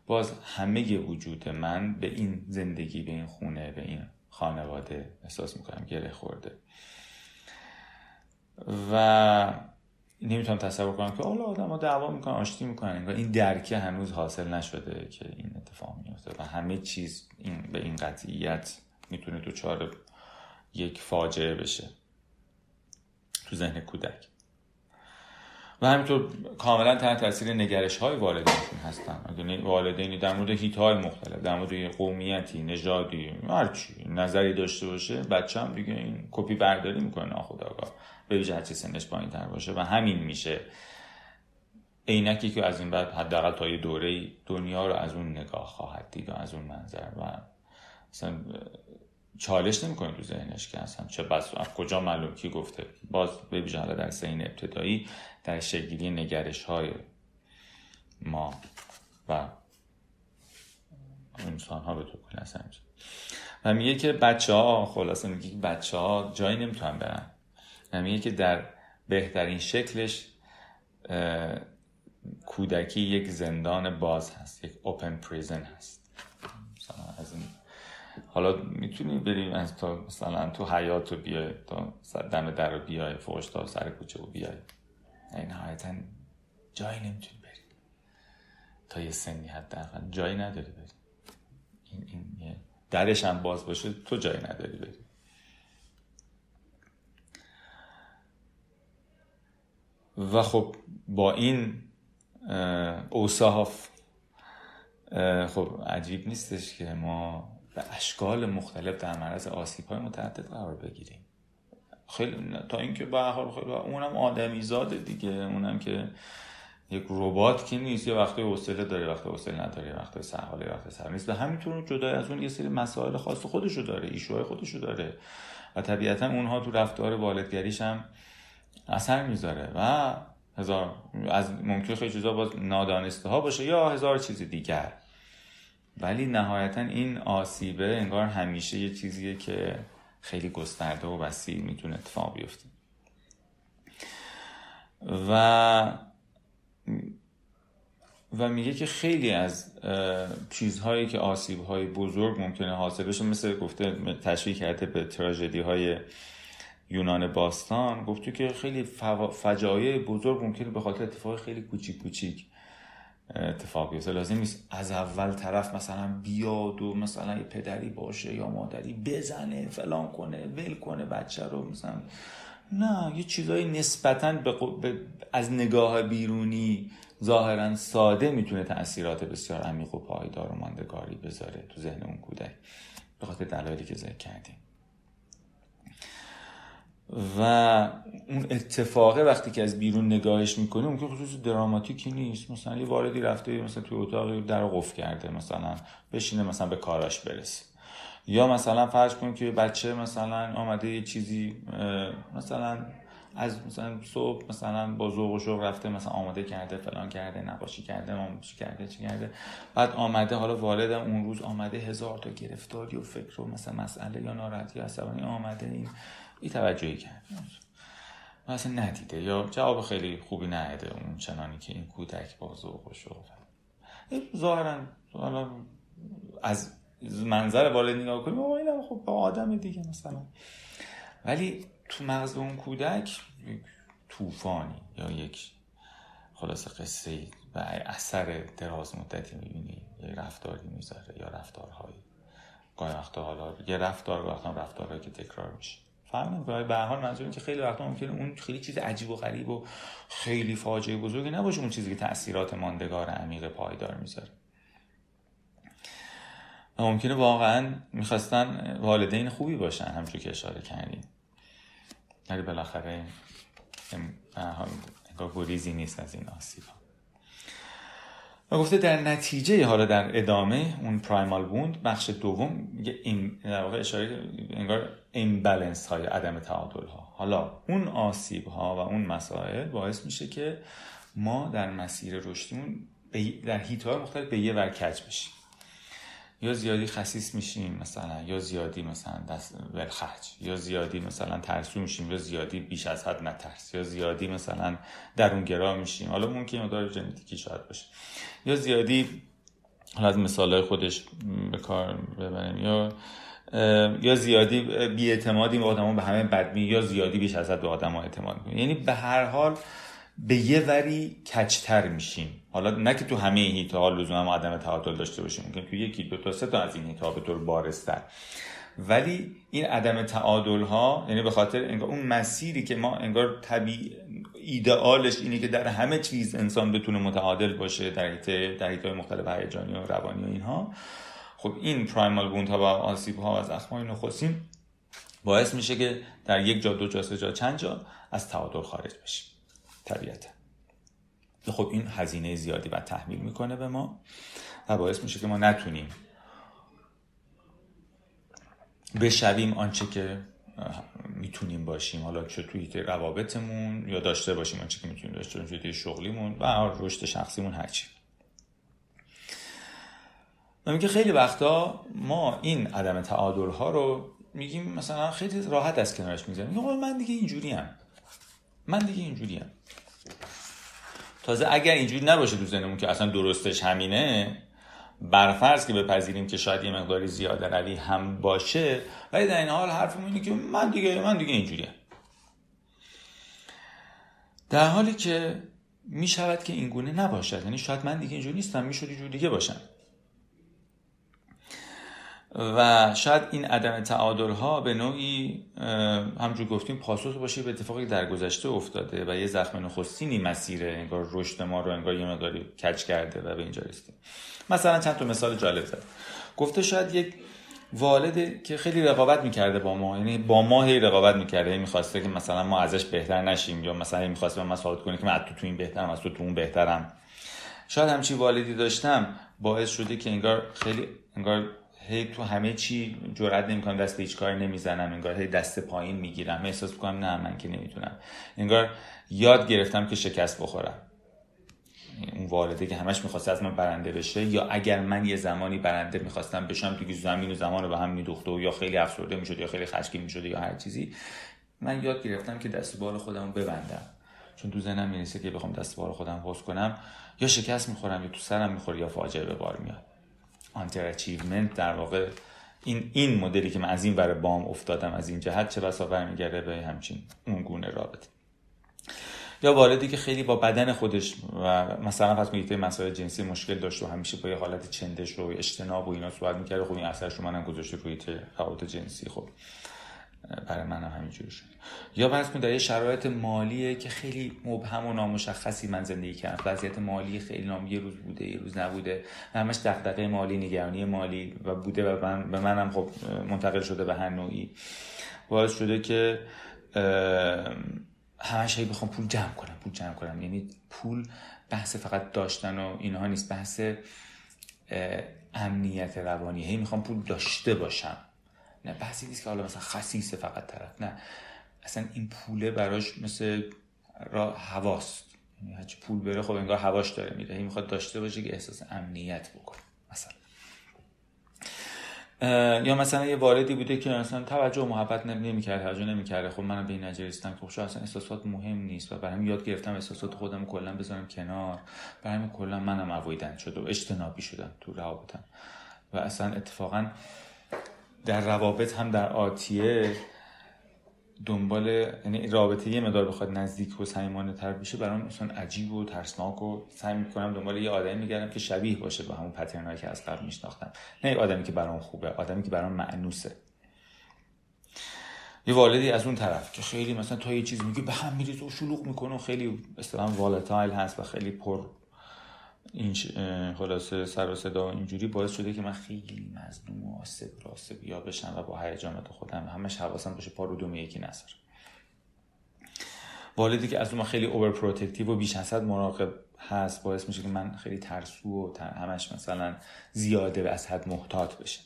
[SPEAKER 1] باز همه وجود من به این زندگی به این خونه به این خانواده احساس می‌کنم گره خورده. و نمی‌تونم تصور کنم که حالا آدم ها دعوا می‌کنن آشتی می‌کنن. این درکه هنوز حاصل نشده که این اتفاق میفته و همه چیز این به این قطعیت می‌تونه دوچار یک فاجعه بشه. تو ذهن کودک. و همینطور کاملا تحت تاثیر نگرش های والدینشون هستن. اگه والدینی در مورد هیت های مختلف در مورد قومیتی نژادی هرچی نظری داشته باشه بچه هم دیگه این کپی برداری می‌کنه ناخداگاه به ویژه هرچی سنش پایین تر باشه. و همین میشه. عینکی که از این بعد حداقل تا یه دوره دنیا رو از اون نگاه خواهد دید و از اون منظر. و مثلا چالش نمی‌کنه تو ذهنش که اصلا چه بس از کجا معلوم کی گفته. باز به ویژه در سین ابتدایی در شکلی نگرش های ما و انسان ها به تو کل و میگه که بچه ها خلاصه میگه که بچه ها جایی نمی‌تونن برن. و میگه که در بهترین شکلش کودکی یک زندان باز هست یک اوپن پریزن هست. از این حالا می‌تونی بریم از تا مثلا تو حیات رو بیای تا دم در رو بیای فوش تا سر کوچه رو بیای. این نهایتا جایی نمی‌تونی بری. تا یه سنی حداقل جایی نداری بری. این, این درش هم باز باشه تو جایی نداری بری. و خب با این اوصاف خب عجیب نیستش که ما اشکال مختلف در معرض آسیب های متعدد قرار بگیریم. خیلی تا اینکه به حال خیلی اونم آدمی زاده دیگه. اونم که یک ربات که نیست یه وقتی حوصله داره وقتی حوصله نداره وقتی سهاله وقتی سر نیست. و همینطور جدا از اون یه سری مسائل خاص خودشو داره ایشوهای خودشو داره. و طبیعتا اونها تو رفتار والدگریش هم اثر می‌ذاره. و هزار از ممکن خیلی چیزا باز نادانسته ها باشه یا هزار چیز دیگر. ولی نهایتا این آسیبه انگار همیشه یه چیزیه که خیلی گسترده و وسیع می‌تونه اتفاق بیفته. و و میگه که خیلی از چیزهایی که آسیب های بزرگ ممکنه حاصل بشه مثل گفته تشریح کرده به تراژدی های یونان باستان گفته که خیلی فجایع بزرگ ممکنه به خاطر اتفاق خیلی کوچیک کوچیک اتفاق بیفته لازم نیست از اول طرف مثلا بیاد و مثلا یه پدری باشه یا مادری بزنه فلان کنه ول کنه بچه رو مثلا. نه یه چیزای نسبتا به از نگاه بیرونی ظاهرا ساده می‌تونه تاثیرات بسیار عمیق و پایدار و ماندگاری بذاره تو ذهن اون کودک به خاطر دلایلی که ذکر کردیم. و اون اتفاقه وقتی که از بیرون نگاهش می‌کنه اون که خصوص دراماتیکی نیست. مثلا یه واردی رفته مثلا توی اتاق در قفل کرده مثلا بشینه مثلا به کاراش برسه. یا مثلا فرض کنیم که بچه مثلا آمده یه چیزی مثلا از مثلا صبح مثلا با ذوق و شوق رفته مثلا آماده کرده فلان کرده نباشی کرده چی کرده چی کرده. بعد آمده حالا والدم اون روز آمده هزار تا گرفتاری و فکر و مثلا مسئله یا ناراحتی عصبانی آمده. این ای توجهی کرد. و اصلا ندیده. یا جواب خیلی خوبی نهده اون چنانی که این کودک با ذوق و شوق. ظاهرا از منظر والد نگاه کنیم این خب با آدم دیگه مثلا. ولی تو مغز اون کودک طوفانی یا یک خلاص قصه و اثر دراز مدتی می‌بینی. یه رفتاری می‌ذاره یا رفتارهایی. گاهی وقتا حالا یه رفتار وقتا رفتارهایی که تکرار میشه. فهمیدم که به حال منظور که خیلی وقتا ممکنه اون خیلی چیز عجیب و غریب و خیلی فاجعه بزرگی نباشه اون چیزی که تاثیرات ماندگار عمیق پایدار می‌ذاره. ممکنه واقعا می‌خواستن والدین خوبی باشن همچون که اشاره کردیم ولی بالاخره انگار گریزی نیست از این آسیب ها و گفته در نتیجه حالا در ادامه اون پرایمال بوند بخش دوم میگه این در واقع اشاره انگار ایمبالنس های عدم تعادل ها حالا اون آسیب ها و اون مسائل باعث میشه که ما در مسیر رشدیمون در هیت های مختلف به یه ور کج بشیم. یا زیادی خصیص میشیم مثلا یا زیادی مثلا دست ولخرج یا زیادی مثلا ترسو میشیم یا زیادی بیش از حد نترس یا زیادی مثلا درونگرا میشیم. حالا ممکن مدار ژنتیکی شاید باشه. یا زیادی حالا از مثال خودش به کار ببریم. یا یا زیادی بیاعتمادی به آدما به همه بدمی یا زیادی بیش از حد به آدما اعتماد می‌کنیم یعنی به هر حال به یه وری کچتر میشیم. حالا نه که تو همه هیت ها لزوما عدم تعادل داشته باشیم ممکن تو یکی دو تا سه تا از این هیت ها به طور بارستر. ولی این عدم تعادل ها یعنی به خاطر انگار اون مسیری که ما انگار طبیع ایدئالش اینه که در همه چیز انسان بتونه متعادل باشه در حیط در های مختلف هیجانی و روانی و اینها. خب این پرایمال بوند ها و آسیب ها و از اخمای نخستین باعث میشه که در یک جا دو جا سه جا چند جا از تعادل خارج بشیم. طبیعتا. خب این هزینه زیادی و تحمیل می‌کنه به ما و باعث میشه که ما نتونیم بشویم آنچه که می‌تونیم باشیم حالا چه توی روابطمون یا داشته باشیم آنچه که می‌تونیم داشته باشیم توی شغلیمون و رشد شخصیمون هرچی و میگه خیلی وقتا ما این عدم تعادل ها رو میگیم مثلا خیلی راحت از کنارش میگم من دیگه اینجوری هم. من دیگه اینجوری هم. تازه اگر اینجوری نباشه تو ذهنمون که اصلا درستش همینه برفرض که بپذیریم که شاید یه مقداری زیاده روی هم باشه ولی در این حال حرفمون اینه که من دیگه من دیگه اینجوریه. در حالی که می شود که اینگونه نباشد یعنی شاید من دیگه اینجوری نیستم می‌شد اینجور دیگه باشم. و شاید این عدم تعادل ها به نوعی همجور گفتیم پاسخ باشه به اتفاقی در گذشته افتاده و یه زخم نخستینی مسیر انگار رشد ما رو انگار یه مقداری کج کرده و به اینجا رسیدیم. مثلا چند تا مثال جالب زد. گفته شاید یک والد که خیلی رقابت می‌کرده با ما یعنی با ما هی رقابت می‌کرده می‌خواسته که مثلا ما ازش بهتر نشیم یا مثلا می‌خواست به من ثابت کنه که من تو تو این بهترم از تو تو اون بهترم. شاید همچی والدی داشتم باعث شده که انگار خیلی انگار هی تو همه چی جرئت نمی‌کنم دست به هیچ کاری نمی‌زنم انگار هی دست پایین می‌گیرم. احساس می‌کنم نه من که نمی‌تونم. انگار یاد گرفتم که شکست بخورم. اون والده که همش می‌خواست از من برنده بشه یا اگر من یه زمانی برنده می‌خواستم بشم دیگه زمین و زمان رو به هم میدوخته و یا خیلی افسرده می‌شد یا خیلی خشکی می‌شد یا هر چیزی من یاد گرفتم که دست بال خودم ببندم. چون تو ذهنم می‌رسه که بخوام دست بال خودم حفظ کنم یا شکست می‌خورم یا تو سرم می‌خوره یا فاجعه به بار میاد. under achievement در واقع این این مدلی که من از این ور بام افتادم از این جهت چه بسا برمیگرده به همچین اون گونه رابطه. یا والدی که خیلی با بدن خودش و مثلا پس میگه مسائل جنسی مشکل داشت و همیشه با یه حالت چندش و اجتناب و اینا صحبت می‌کرده خب این اثرش رو منم گذاشته روی روابط جنسی. خب برای من هم همینجوری شد. یا فرض کنید در یه شرایط مالیه که خیلی مبهم و نامشخصی من زندگی کردم. وضعیت مالی خیلی نام یه روز بوده یه روز نبوده. همش دغدغه مالی نگرانی مالی و بوده و من به منم خب منتقل شده به هر نوعی. باعث شده که همش هی بخوام پول جمع کنم پول جمع کنم. یعنی پول بحث فقط داشتن و اینها نیست. بحث امنیت روانی. هی می‌خوام پول داشته باشم. نه بحثی نیست که حالا مثلا خصیصه فقط طرف. نه. اصلا این پوله براش مثل را هواست. یعنی هرچی پول بره خب انگار هواش داره میره. هی می‌خواد داشته باشه که احساس امنیت بکنه. مثلا. یا مثلا یه واردی بوده که مثلا توجه و محبت نمی‌کرد توجه نمی‌کرده خب منم به این نتیجه رسیدم خب اصلا احساسات مهم نیست و برای یاد گرفتم احساسات خودم کلا بذارم کنار. برای کلا منم اوایدن شده و اجتنابی شدم تو روابطم و اصلا اتفاقا در روابط هم در آتیه دنبال یعنی رابطه یه مقدار بخواد نزدیک و صمیمانه تر بشه برام مثلا عجیب و ترسناک و سعی می‌کنم دنبال یه آدمی میگردم که شبیه باشه با همون pattern ایی که از قبل میشناختم. نه آدمی که برام خوبه آدمی که برام مأنوسه. یه والدی از اون طرف که خیلی مثلا تا یه چیز میگه به هم میریزه و شلوغ می‌کنه و خیلی اصطلاحا volatile هست و خیلی پر این خلاصه سر و صدا اینجوری باعث شده که من خیلی مظلوم و آسه برو آسه بیا بشم و با هیجانات خودم همش حواسم باشه پا رو دم یکی نذارم والدی که از اون خیلی over protective و بیش از حد مراقب هست باعث میشه که من خیلی ترسو و همش مثلا زیاده به از حد محتاط بشه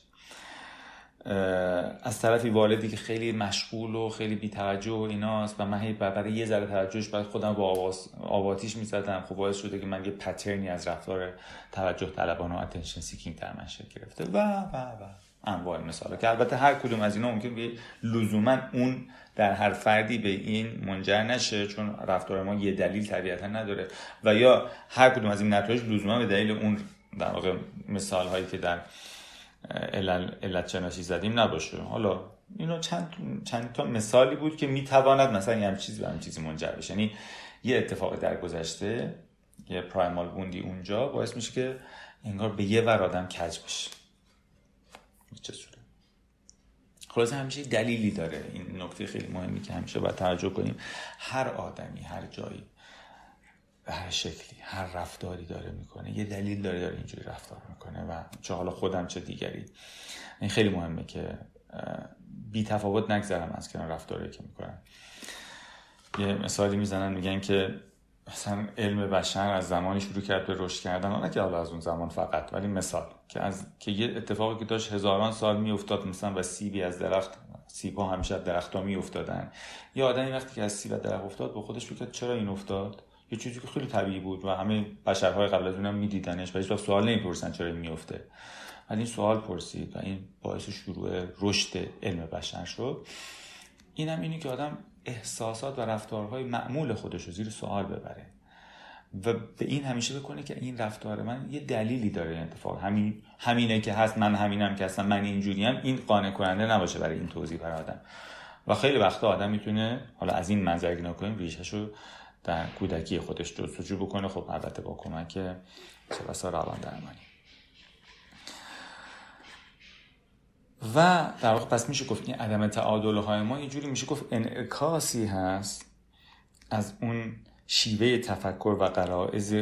[SPEAKER 1] از طرفی والدی که خیلی مشغول و خیلی بیتوجه و ایناست و من هی برای یه ذره توجهش باید خودم به آب و آتیش می‌زدم. خب باعث شده که من یه pattern ی از رفتار توجه طلبانه و attention seeking در من شکل گرفته. و و و. انواع مثاله که البته هر کدوم از اینا ممکن به لزوما اون در هر فردی به این منجر نشه چون رفتار ما یه دلیل طبیعتا نداره. و یا هر کدوم از این نتایج لزوما به دلیل اون در واقع مثال هایی که در علت شناسی زدیم نباشه. حالا اینو چند چند تا مثالی بود که می‌تواند مثلا یه چیزی به چیزی منجر بشه. یعنی یه اتفاق در گذشته یه پرایمال بوندی اونجا باعث میشه که انگار به یه ور آدم کج بشه. چه صورت خلاصه همیشه دلیلی داره. این نکته خیلی مهمی که همیشه باید توجه کنیم. هر آدمی هر جایی به هر شکلی هر رفتاری داره می‌کنه. یه دلیل داره داره اینجوری رفتار می‌کنه و چه حالا خودم چه دیگری. این خیلی مهمه که بی تفاوت نگذرم از کنار رفتاری که می‌کنن یه مثالی می‌زنن میگن که مثلا علم بشر از زمانی شروع کرد به رشد کردن. نه که حالا از اون زمان فقط ولی مثال که از که یه اتفاقی که داشت هزاران سال میافتاد مثلا و سیبی از درخت سیب ها همیشه از درخت ها میافتادن. یه آدمی وقتی که از سیب درخت افتاد با خودش فکر چرا این افتاد؟ یه چیزی که خیلی طبیعی بود و همه بشرهای قبل از اونم میدیدنش و هیچ سوال نمی‌پرسن چرا میفته ولی این سوال پرسید و این باعث شروع رشد علم بشر شد. اینم اینی که آدم احساسات و رفتارهای معمول خودش رو زیر سوال ببره و به این همیشه بکنه که این رفتار من یه دلیلی داره این اتفاق. همین همینه که هست من همینم که هستم من اینجوریم این قانع کننده نباشه برای این توضیح برای آدم. و خیلی وقتا آدم می‌تونه حالا از این منظر نکنیم ریشهشو در کودکی خودش جستجو بکنه خب البته با کمک چه بسا روان درمانی. و در واقع پس میشه گفت این عدم تعادل های ما یه جوری میشه گفت انعکاسی هست از اون شیوه تفکر و قرائز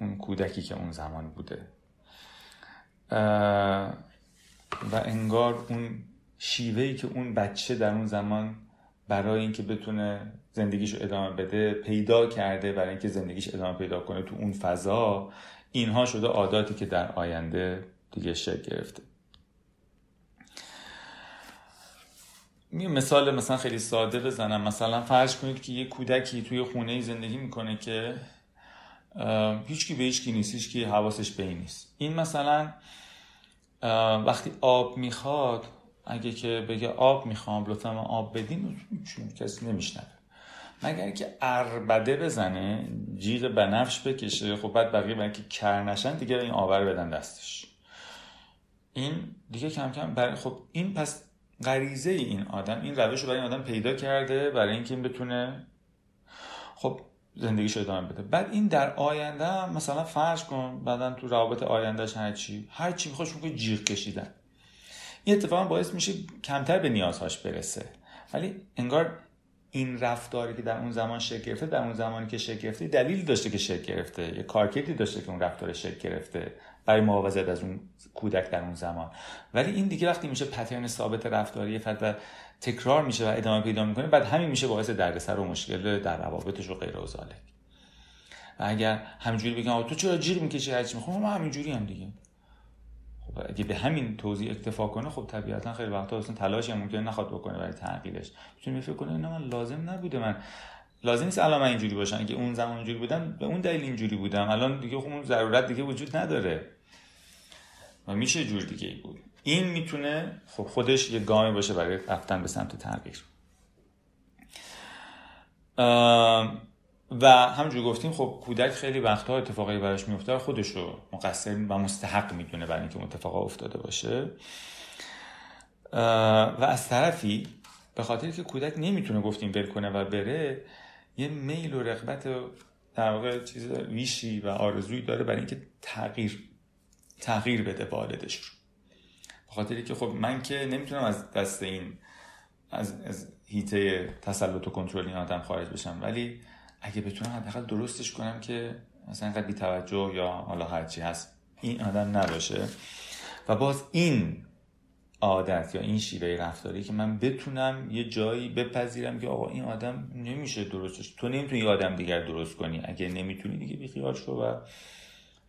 [SPEAKER 1] اون کودکی که اون زمان بوده. و انگار اون شیوهی که اون بچه در اون زمان برای اینکه بتونه زندگیش رو ادامه بده پیدا کرده برای اینکه زندگیش ادامه پیدا کنه تو اون فضا اینها شده عاداتی که در آینده دیگه شکل گرفته. می مثال مثلا خیلی ساده بزنم. مثلا فرض کنید که یه کودکی توی خونه زندگی می‌کنه که هیچکی به هیچکی نیست هیچکی حواسش به این نیست. این مثلا وقتی آب می‌خواد اگه که بگه آب می‌خوام لطفا من آب بدین کسی نمیشنوه. مگر که اربده بزنه جیغ بنفش بکشه خب بعد بقیه برای که کر نشن دیگه این آور بدن دستش. این دیگه کم کم برای خب این پس غریزه این آدم. این روش رو برای این آدم پیدا کرده برای اینکه این بتونه خب زندگیش ادامه بده. بعد این در آینده مثلا فرض کن بعدا تو روابط آیندهش هر چی هر چی می‌خواد میگه جیغ کشیدن. این اتفاقا باعث میشه کمتر به نیازهاش برسه. ولی انگار این رفتاری که در اون زمان شکل گرفته در اون زمانی که شکل گرفته دلیلی داشته که شکل گرفته. یه کارکردی داشته که اون رفتار شکل گرفته برای محافظت از اون کودک در اون زمان. ولی این دیگه وقتی میشه پترن ثابت رفتاری فرد و تکرار میشه و ادامه پیدا می‌کنه بعد همین میشه باعث دردسر و مشکل در روابطش و غیر و و اگر همینجوری بگم تو چرا جیر می‌کشی؟ هرچی می‌خوام ما همینجوری هم دیگه. اگه به همین توضیح اکتفا کنه خب طبیعتا خیلی وقتا اصلا تلاشی هم ممکنه نخواد بکنه برای تغییرش می‌تونه فکر کنه نه من لازم نبوده من. لازم نیست الان من اینجوری باشم. اگه اون زمان اینجوری بودم به اون دلیل اینجوری بودم. الان دیگه خب اون ضرورت دیگه وجود نداره. و میشه جور دیگه ای بود. این می‌تونه خب خودش یه گامی باشه برای رفتن به سمت تغییر و همجور گفتیم خب کودک خیلی وقتها اتفاقی براش میفته خودش رو مقصر و مستحق می‌دونه برای اینکه اتفاقا افتاده باشه. و از طرفی به خاطر که کودک نمی‌تونه گفتیم ول کنه و بره یه میل و رغبت در واقع چیز ویشی و آرزویی داره برای اینکه تغییر تغییر بده والدش رو. به خاطر که خب من که نمی‌تونم از دست این از, از هیته تسلط و کنترل این آدم خارج بشم ولی اگه بتونم حداقل درستش کنم که مثلا اینقدر توجه یا حالا هرچی هست این آدم نباشه. و باز این عادت یا این شیوه رفتاری که من بتونم یه جایی بپذیرم که آقا این آدم نمیشه درستش. تو نمی‌تونی یه آدم دیگر درست کنی. اگه نمی‌تونی دیگه بیخیال شو و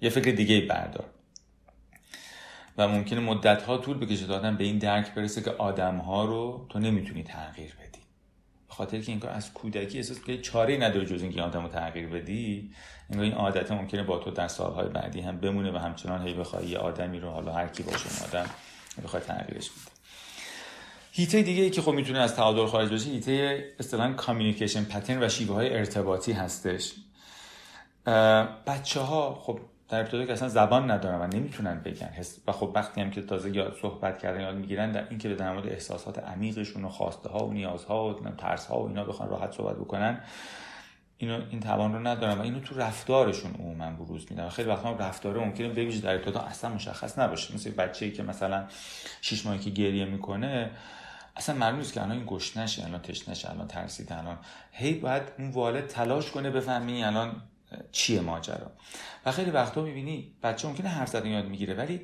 [SPEAKER 1] یه فکر دیگه بردار. و ممکنه مدت ها طول بکشه تا آدم به این درک برسه که آدم ها رو تو نمی‌تونی تغییر بدی. خاطر که این کار از کودکی احساس که چاره نداره جز اینکه آدم رو تغییر بدی این این عادت ممکنه با تو در سالهای بعدی هم بمونه و همچنان هی بخوای یه آدمی رو حالا هر کی باشه اون آدم بخوای تغییرش بده. هیته دیگه ای که خب می‌تونه از تعادل خارج بشه هیته اصطلاحا کامیونیکیشن پترن و شیوه های ارتباطی هستش. بچه ها خب در ابتدا که اصلا زبان ندارن و نمی‌تونن بگن. و خب وقتی هم که تازه یاد صحبت کردن یاد می‌گیرن در اینکه به در مورد احساسات عمیقشون و خواسته ها و نیازها و ترس ها و اینا بخوان راحت صحبت بکنن اینو این توان رو ندارن و اینو تو رفتارشون عموما بروز میدن خیلی وقتا رفتار ممکنه بویژه در ابتدا اصلا مشخص نباشه. مثل بچه‌ای که مثلا 6 ماهی که گریه می‌کنه اصلا معلوم نیست که الان این گشنشه الان تشنشه الان ترسیده الان. هی باید اون والد تلاش کنه بفهمی الان چیه ماجرا. و خیلی وقتا می‌بینی بچه ممکنه حرف زدن یاد می‌گیره ولی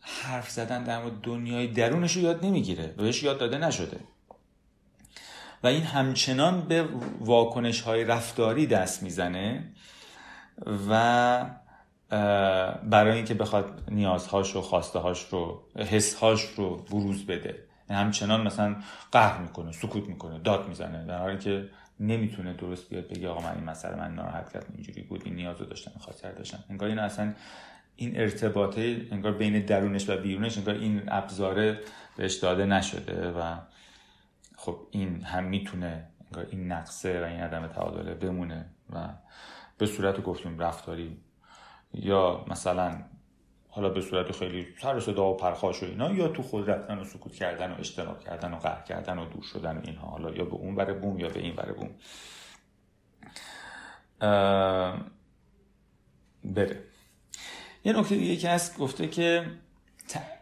[SPEAKER 1] حرف زدن در مورد دنیای درونش رو یاد نمی‌گیره بهش یاد داده نشده. و این همچنان به واکنش های رفتاری دست می‌زنه و برای اینکه بخواد نیازهاش و خواسته هاش رو حسهاش رو بروز بده. همچنان مثلا قهر می‌کنه سکوت می‌کنه داد می‌زنه. در حالی که نمی‌تونه درست بیاد بگه آقا من این مسئله من ناراحت کردم اینجوری بود این نیاز رو داشتم خاطر داشتم. انگار این اصلا این ارتباطه انگار بین درونش و بیرونش انگار این ابزاره بهش داده نشده و خب این هم می‌تونه انگار این نقصه و این عدم تعادله بمونه و به صورت گفتیم رفتاری یا مثلا حالا به صورت خیلی سر صدا و پرخاش و اینا یا تو خود رفتن و سکوت کردن و اجتناب کردن و قهر کردن و دور شدن و اینها. حالا یا به اون بره بوم یا به این بره بوم. بره یه نکته دیگه که هست گفته که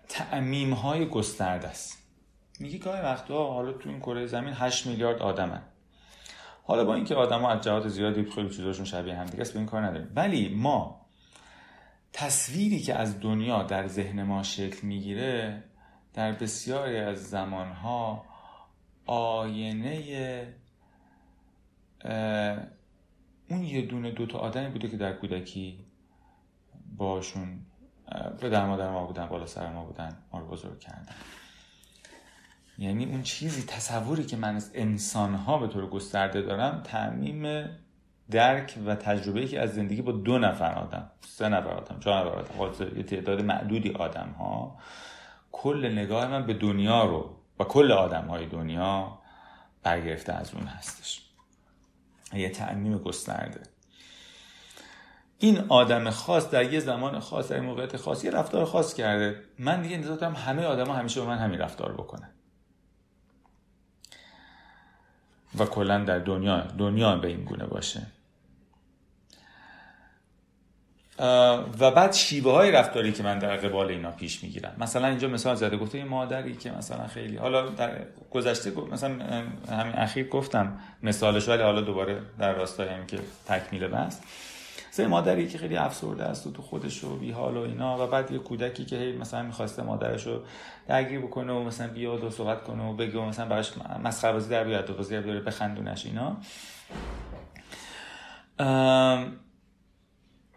[SPEAKER 1] تعمیم های گسترده است. میگه گاهی وقتا حالا تو این کره زمین 8 میلیارد آدمن. حالا با اینکه آدما از جهات زیادی خیلی چیزاشون شبیه هم دیگه است به این کار نداریم. ولی ما تصویری که از دنیا در ذهن ما شکل می‌گیره در بسیاری از زمانها آینه اون یه دونه دوتا آدمی بوده که در کودکی باشون به در مادر ما بودن بالا سر ما بودن ما رو بزرگ کردن. یعنی اون چیزی تصوری که من از انسان ها به طور گسترده دارم تعمیم درک و تجربه که از زندگی با دو نفر آدم سه نفر آدم چهار نفر آدم یه تعداد معدودی آدم ها کل نگاه من به دنیا رو و کل آدم های دنیا برگرفته از اون هستش. یه تعمیم گسترده. این آدم خاص در یه زمان خاص در موقعیت خاص یه رفتار خاص کرده. من دیگه انتظار همه آدما همیشه به من همین رفتار بکنن. و کلا در دنیا دنیا به این گونه باشه. و بعد شیوه های رفتاری که من در قبال اینا پیش می‌گیرم. مثلا اینجا مثال زده گفته یه مادری که مثلا خیلی حالا در گذشته مثلا همین اخیر گفتم مثالش ولی حالا دوباره در راستای همین که تکمیل بس سه مادری که خیلی افسرده است و تو خودش و بی حال و اینا و بعد یه کودکی که مثلا می‌خواسته مادرش رو درگیر بکنه و مثلا بیاد و صحبت کنه و بگه و مثلا براش مسخره بازی در بیاد و بازی در بخندونش اینا.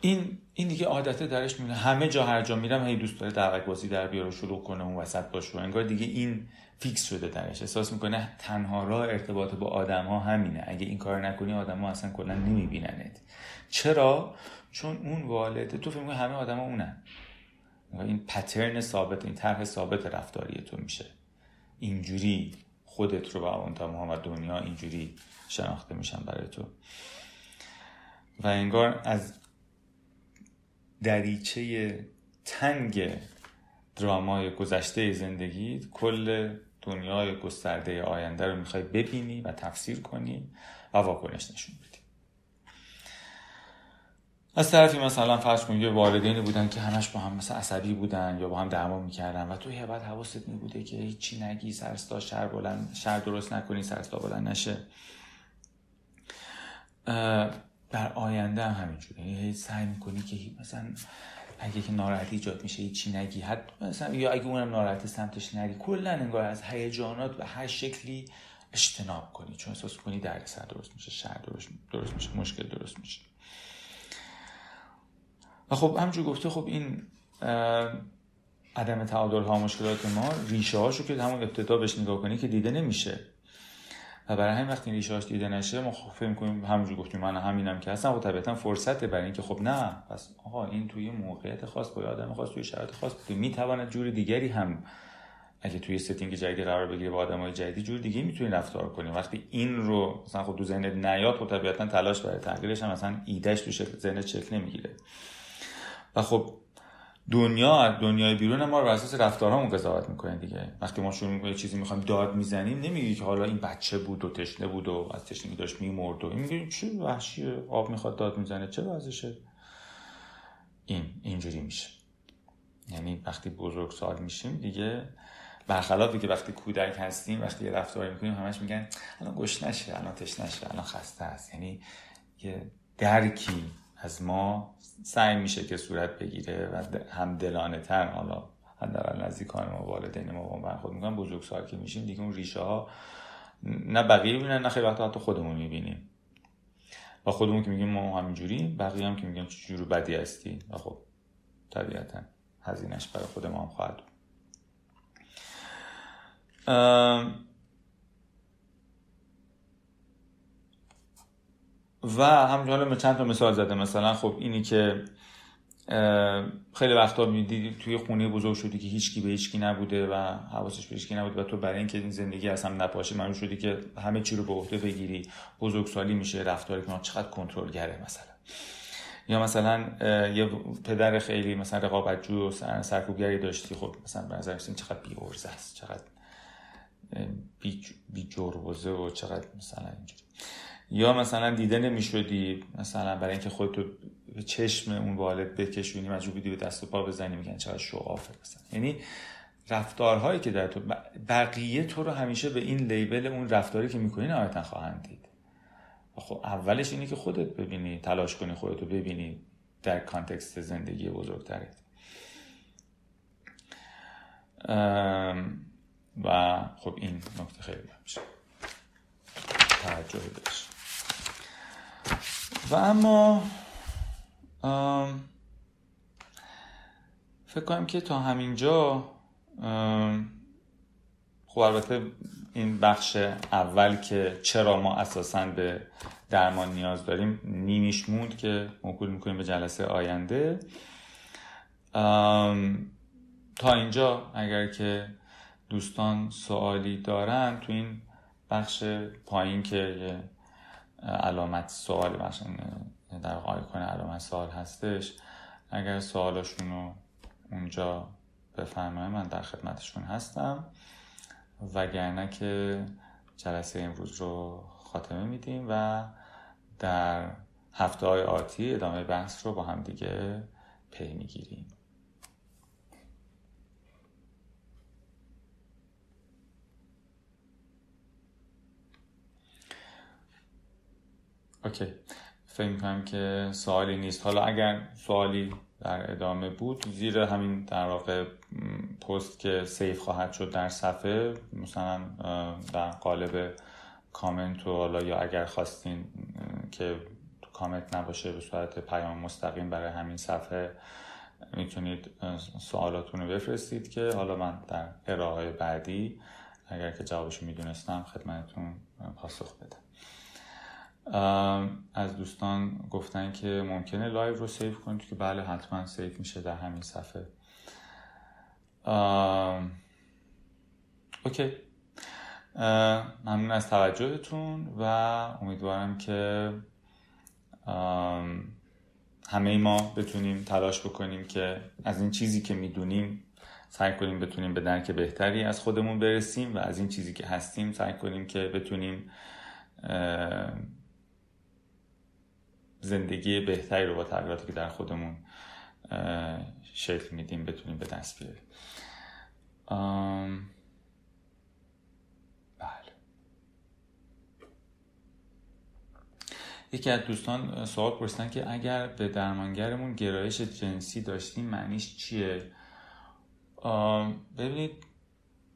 [SPEAKER 1] این این دیگه عادته درش میونه همه جا هر جا میرم هی دوست داره دعوت بازی در بیاره شروع کنه اون وسط باشه. انگار دیگه این فیکس شده درش. احساس می‌کنه تنها راه ارتباط با آدم ها همینه. اگه این کار نکنی آدم ها اصلا کلا نمیبیننت. چرا؟ چون اون والده تو فکر همه آدم ها اونن این پترن ثابت این طرح ثابت رفتاری تو میشه. اینجوری خودت رو با اون محمد دنیا اینجوری شناخته میشن برای تو. و انگار از دریچه تنگ درامای گذشته زندگی کل دنیای گسترده آینده رو می‌خوای ببینی و تفسیر کنی و واکنش نشون بدی. از طرفی مثلا فرض کن یه والدینی بودن که همش با هم مثلا عصبی بودن یا با هم دعوا می‌کردن و تو یه بعد حواست می که هیچی نگی سرستا شر بلند شر درست نکنی سرستا بلند نشه. در آینده هم همینجوره. یعنی سعی می‌کنی که مثلا اگه که ناراحتی ایجاد میشه چی نگی. حتی مثلا یا اگه اونم ناراحت سمتش نری کلا انگار از هیجانات به هر شکلی اجتناب کنی. چون احساس کنی سر درست میشه شر درست, درست میشه مشکل درست میشه. و خب همجور گفته خب این عدم تعادل ها مشکلات ما ریشه هاشو که همون ابتدا بهش نگاه کنی که دیده نمیشه. و برای همین وقتی ریشهاش دیده نشه ما خب فکر کنیم همونجور گفتیم من همینم که هستم و طبیعتا فرصته برای اینکه خب نه پس آقا این توی موقعیت خاص با آدم خاص توی شرایط خاص بوده می‌تواند جور دیگری هم اگه توی setting جدیدی قرار بگیره با آدمای جدیدی جور دیگه می‌تونی رفتار کنی. وقتی این رو مثلا خب تو ذهنت نیاد خب طبیعتا تلاش برای تغییرش هم مثلا ایدهش تو ذهنت شکل نمی‌گیره. و خب دنیا دنیای بیرون ما رو اساس رفتارهامون قضاوت می‌کنه دیگه. وقتی ما شروع می‌کنیم چیزی می‌خوایم داد می‌زنیم نمیگی که حالا این بچه بود و تشنه بود و از تشنگی داشت میمرد و این چه وحشیه آب می‌خواد داد می‌زنه؟ چه وضعشه این اینجوری میشه. یعنی وقتی بزرگ سال میشیم دیگه برخلاف که وقتی کودک هستیم وقتی یه رفتاری می‌کنیم همش میگن الان گوش نشه الان تش نشه الان خسته است. یعنی یه درکی از ما سعی میشه که صورت بگیره و هم دلانه تر حالا حداقل نزدیکان ما والدین ما با برخورد می‌کنن بزرگسال که میشیم دیگه اون ریشه ها نه بقیه می‌بینن نه خیلی وقتا حتی خودمون می‌بینیم. و خودمون که میگیم ما همینجوری بقیه هم که میگن چه بدی هستی. و خب طبیعتا هزینش برای خود ما هم خواهد و همینجور حالا چند تا مثال زده. مثلا خب اینی که خیلی وقتا می‌دیدی توی خونه بزرگ شدی که هیچکی به هیچکی نبوده و حواسش به هیچکی نبوده و تو برای اینکه این زندگی از هم نپاشه مجبور شدی که همه چی رو به عهده بگیری بزرگسالی میشه رفتاری که چقدر کنترلگره مثلا. یا مثلا یه پدر خیلی مثلا رقابتجو و سرکوبگری داشتی. خب مثلا به نظر چقدر بی است چقدر بی, بی و چقدر مثلا اینجوری. یا مثلا دیده نمی‌شدی مثلا برای اینکه خودتو به چشم اون والد بکشونی مجبور بودی به دست و پا بزنی میگن چقدر شعافه مثلا یعنی رفتارهایی که در تو بقیه تو رو همیشه به این لیبل اون رفتاری که می‌کنی نهایتا خواهند دید. خب اولش اینه که خودت ببینی تلاش کنی خودتو ببینی در کانتکست زندگی بزرگترت. و خب این نکته خیلی میشه توجه بهش و اما فکر کنم که تا همینجا خب البته این بخش اول که چرا ما اساسا به درمان نیاز داریم نیمیش موند که موکول می‌کنیم به جلسه آینده. تا اینجا اگر که دوستان سوالی دارن تو این بخش پایین که علامت سوال در آیکون علامت سوال هستش. اگر سوالاشون رو اونجا بفرمایید من در خدمتشون هستم. وگرنه که جلسه امروز رو خاتمه میدیم و در هفته های آتی ادامه بحث رو با هم دیگه پی می‌گیریم. اوکی. فکر می‌کنم که سوالی نیست. حالا اگر سوالی در ادامه بود زیر همین در واقع پست که سیف خواهد شد در صفحه مثلا در قالب کامنت و حالا یا اگر خواستین که کامنت نباشه به صورت پیام مستقیم برای همین صفحه می‌تونید سوالاتون رو بفرستید که حالا من در ارائه بعدی اگر که جوابشو می‌دونستم خدمتتون پاسخ بدم. از دوستان گفتن که ممکنه live رو save کنید که بله حتما save میشه در همین صفحه. okay. ممنون از توجهتون و امیدوارم که همه ما بتونیم تلاش بکنیم که از این چیزی که می‌دونیم سعی کنیم بتونیم به درک بهتری از خودمون برسیم و از این چیزی که هستیم سعی کنیم که بتونیم زندگی بهتری رو با تغییراتی که در خودمون شکل میدیم بتونیم به دست بیاریم. بله. یکی از دوستان سوال پرسیدن که اگر به درمانگرمون گرایش جنسی داشتیم معنیش چیه؟ ببینید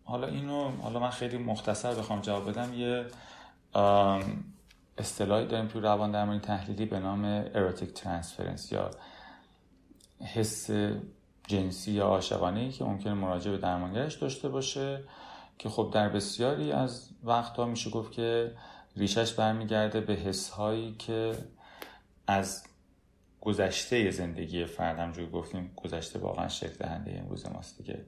[SPEAKER 1] حالا اینو حالا من خیلی مختصر بخوام جواب بدم. یه اصطلاحی داریم تو روان درمانی تحلیلی به نام erotic transference یا حس جنسی یا عاشقانه که ممکنه مراجع به درمانگرش داشته باشه که خب در بسیاری از وقتها میشه گفت که ریشش برمیگرده به حس هایی که از گذشته زندگی فرد همونجور گفتیم گذشته واقعا شکل دهنده امروز ماست دیگه.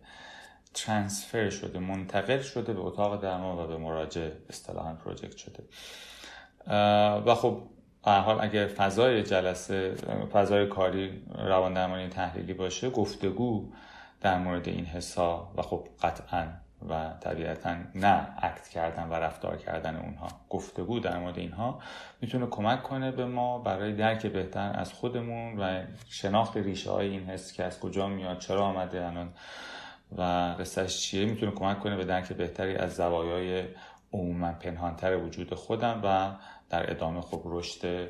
[SPEAKER 1] transfer شده منتقل شده به اتاق درمان و به مراجع اصطلاحا project شده. و خب حال اگر فضای جلسه فضای کاری روان درمانی تحلیلی باشه گفتگو در مورد این حسا و خب قطعا و طبیعتا نه اکت کردن و رفتار کردن اونها گفتگو در مورد اینها می‌تونه کمک کنه به ما برای درک بهتر از خودمون و شناخت ریشه های این حس که از کجا میاد چرا آمده الان و قصهش چیه می‌تونه کمک کنه به درک بهتری از زوایای عموما پنهانتر وجود خودم و در ادامه خب رشد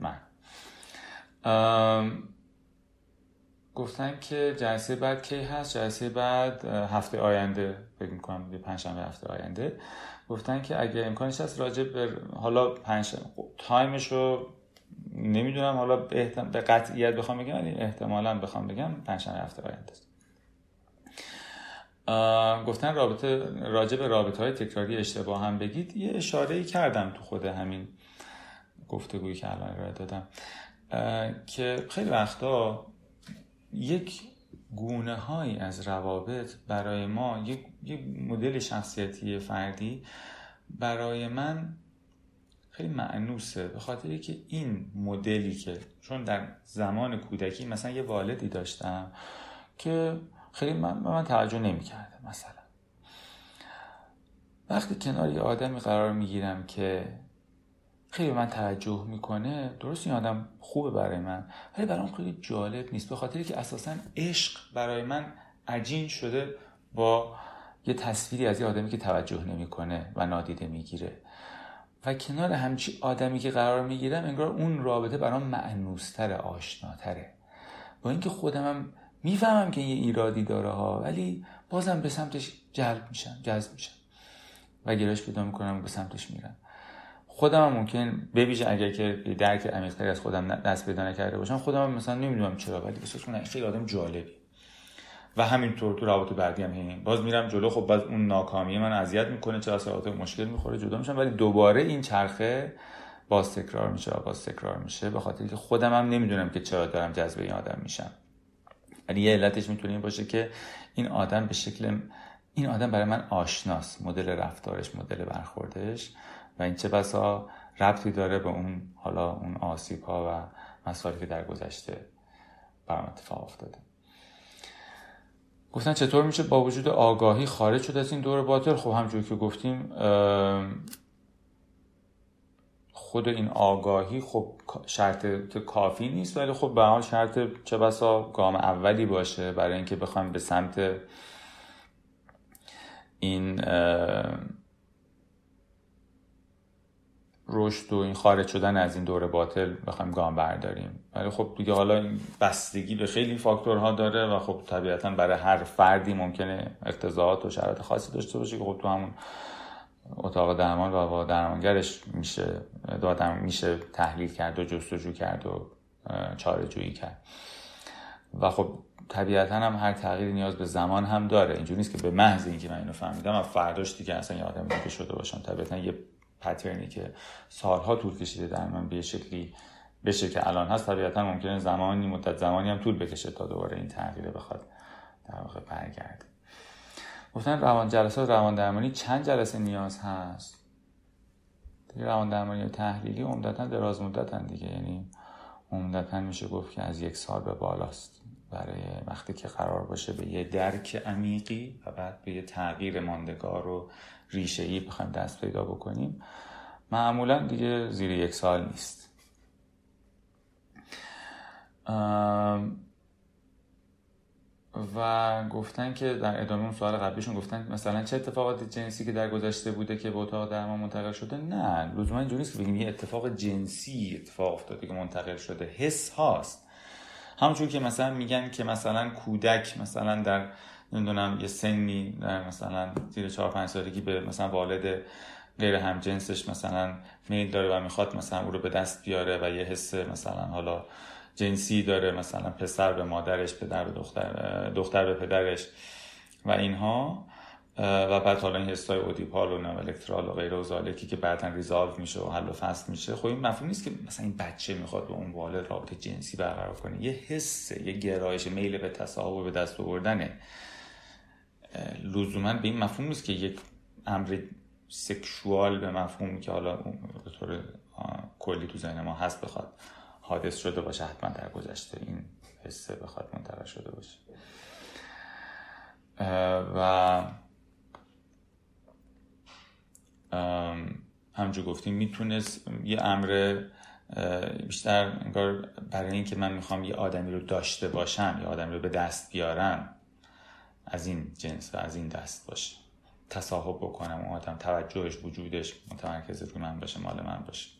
[SPEAKER 1] من. گفتن که جلسه بعد کی هست؟ جلسه بعد هفته آینده فکر می‌کنم یه پنجشنبه هفته آینده. گفتن که اگه امکانش هست راجع به حالا پنج تایمش رو نمی‌دونم حالا به, به قطعیت بخوام بگم ولی احتمالا بخوام بگم پنجشنبه هفته آینده است. گفتن رابطه راجع به رابطه های تکراری اشتباه هم بگید. یه اشاره ای کردم تو خود همین گفتگویی که الان ارائه دادم. که خیلی وقتا یک گونه های از روابط برای ما یک, یک مدل شخصیتی فردی برای من خیلی معنوسه. به خاطری که این مدلی که چون در زمان کودکی مثلا یه والدی داشتم که خیلی من, من توجه نمی‌کرده مثلا. وقتی کنار یه آدمی قرار می‌گیرم که خیلی من توجه می‌کنه درست این آدم خوبه برای من ولی برام خیلی جالب نیست به خاطری که اساسا عشق برای من عجین شده با یه تصویری از یه آدمی که توجه نمی‌کنه و نادیده می‌گیره. و کنار همچی آدمی که قرار می‌گیرم انگار اون رابطه برام معنوستر آشناتره. با اینکه خودمم
[SPEAKER 2] می‌فهمم که یه ایرادی داره ها ولی بازم به سمتش جلب میشم جذب میشم و گرایش پیدا می‌کنم به سمتش میرم. خودم هم ممکن ببیشه اگر که درک عمیق‌تری از خودم دست پیدا نکرده باشم. خودم هم مثلا نمی‌دونم چرا ولی احساس کنم خیلی آدم جالبی. و همینطور تو روابط بعدی هم هیم باز میرم جلو خب باز اون ناکامی من اذیت می‌کنه چه اثرات مشکل می‌خوره جدا میشم. ولی دوباره این چرخه باز تکرار میشه باز تکرار میشه به خاطر که خودم هم نمی‌دونم که چرا دارم جذب این آدم میشم. ولی یه علتش می‌تونه این باشه که این آدم به شکل این آدم برای من آشناست. مدل رفتارش مدل برخوردش. و این چه بسا ربطی داره به اون حالا اون آسیب ها و مسائلی که در گذشته برام اتفاق افتاده. گفتن چطور میشه با وجود آگاهی خارج شد از این دور باطل؟ خب همجور که گفتیم خود این آگاهی خب شرط کافی نیست ولی خب به حال شرط چه بسا گام اولی باشه برای اینکه بخوایم به سمت این رشد و این خارج شدن از این دور باطل بخوایم گام برداریم. ولی خب دیگه حالا این بستگی به خیلی فاکتورها داره و خب طبیعتا برای هر فردی ممکنه اقتضاعات و شرایط خاصی داشته باشه که خب تو همون اتاق درمان و با درمانگرش میشه دادم میشه تحلیل کرد و جستجو کرد و چاره جویی کرد. و خب طبیعتا هم هر تغییری نیاز به زمان هم داره. اینجوری نیست که به محض اینکه من اینو فهمیدم و فرداش دیگه اصلا یه آدم دیگه شده باشم. طبیعتا یه پترنی که سالها طول کشیده در من به شکلی بشه که الان هست. طبیعتا ممکنه زمانی مدت زمانی هم طول بکشه تا دوباره این تغییر بخواد در واقع برگرده. گفتن روان جلسات روان درمانی چند جلسه نیاز هست؟ روان درمانی تحلیلی عمدتا دراز مدتن دیگه. یعنی عمدتا میشه گفت که از یک سال به بالاست. برای وقتی که قرار باشه به یه درک عمیقی و بعد به یه تغییر ماندگار و ریشه ای بخوایم دست پیدا بکنیم معمولا دیگه زیر یک سال نیست. و گفتن که در ادامه اون سوال قبلیشون گفتن مثلا چه اتفاقات جنسی که در گذشته بوده که به اتاق درمان منتقل شده؟ نه لزوما اینجوری نیست که بگیم یه اتفاق جنسی اتفاق افتاده که منتقل شده. حس هاست. همونجور که مثلا میگن که مثلا کودک مثلا در نمی‌دونم یه سنی در مثلا زیر 4 5 سالگی به مثلا والد غیر هم جنسش مثلا میل داره و می‌خواد مثلا او رو به دست بیاره و یه حس مثلا حالا جنسی داره مثلا پسر به مادرش پدر به دختر دختر به پدرش و اینها. و بعد حالا این حسای اودیپال و الکترال و غیره و که بعدا ریزالو میشه و حل و فصل میشه. خب این مفهوم نیست که مثلا این بچه می‌خواد به اون والد رابطه جنسی برقرار کنه. یه حسه یه گرایش میل به تصاحب و به دست آوردنه. لزوما به این مفهوم نیست که یک امر سکشوال به مفهومی که حالا به طور کلی تو ذهن ما هست بخواد حادث شده باشه حتما در گذشته این حسه بخواد منتقل شده باشه. و همجور گفتیم می‌تونست یه امر بیشتر انگار برای اینکه من می‌خوام یه آدمی رو داشته باشم یه آدمی رو به دست بیارم از این جنس و از این دست باشه. تصاحب بکنم اون آدم. توجهش وجودش متمرکز روی من باشه مال من باشه.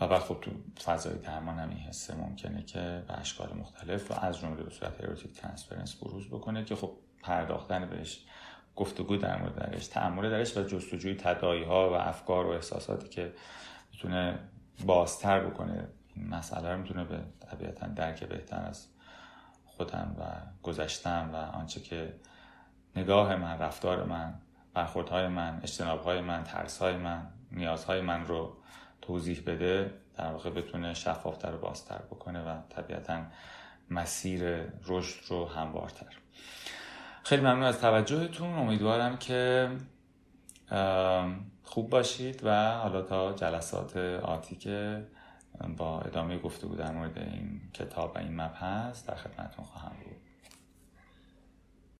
[SPEAKER 2] و خب تو فضای درمان هم این حسه ممکنه که به اشکال مختلف و از جمله به صورت اروتیک ترانسفرنس بروز بکنه که خب پرداختن بهش گفتگو در مورد درش تعمل درش و جستجوی تدایی ها و افکار و احساساتی که می‌تونه بازتر بکنه. این مسئله رو می‌تونه به طبیعتا درک بهتر از خودم و گذشتم و آنچه که نگاه من رفتار من برخوردهای من اجتنابهای من ترسهای من نیازهای من رو توضیح بده در واقع بتونه شفافتر و بازتر بکنه و طبیعتا مسیر رشد رو هموارتر. خیلی ممنون از توجهتون. امیدوارم که خوب باشید و حالا تا جلسات آتی که با ادامه گفتگو در مورد این کتاب و این مبحث در خدمتتون خواهم بود.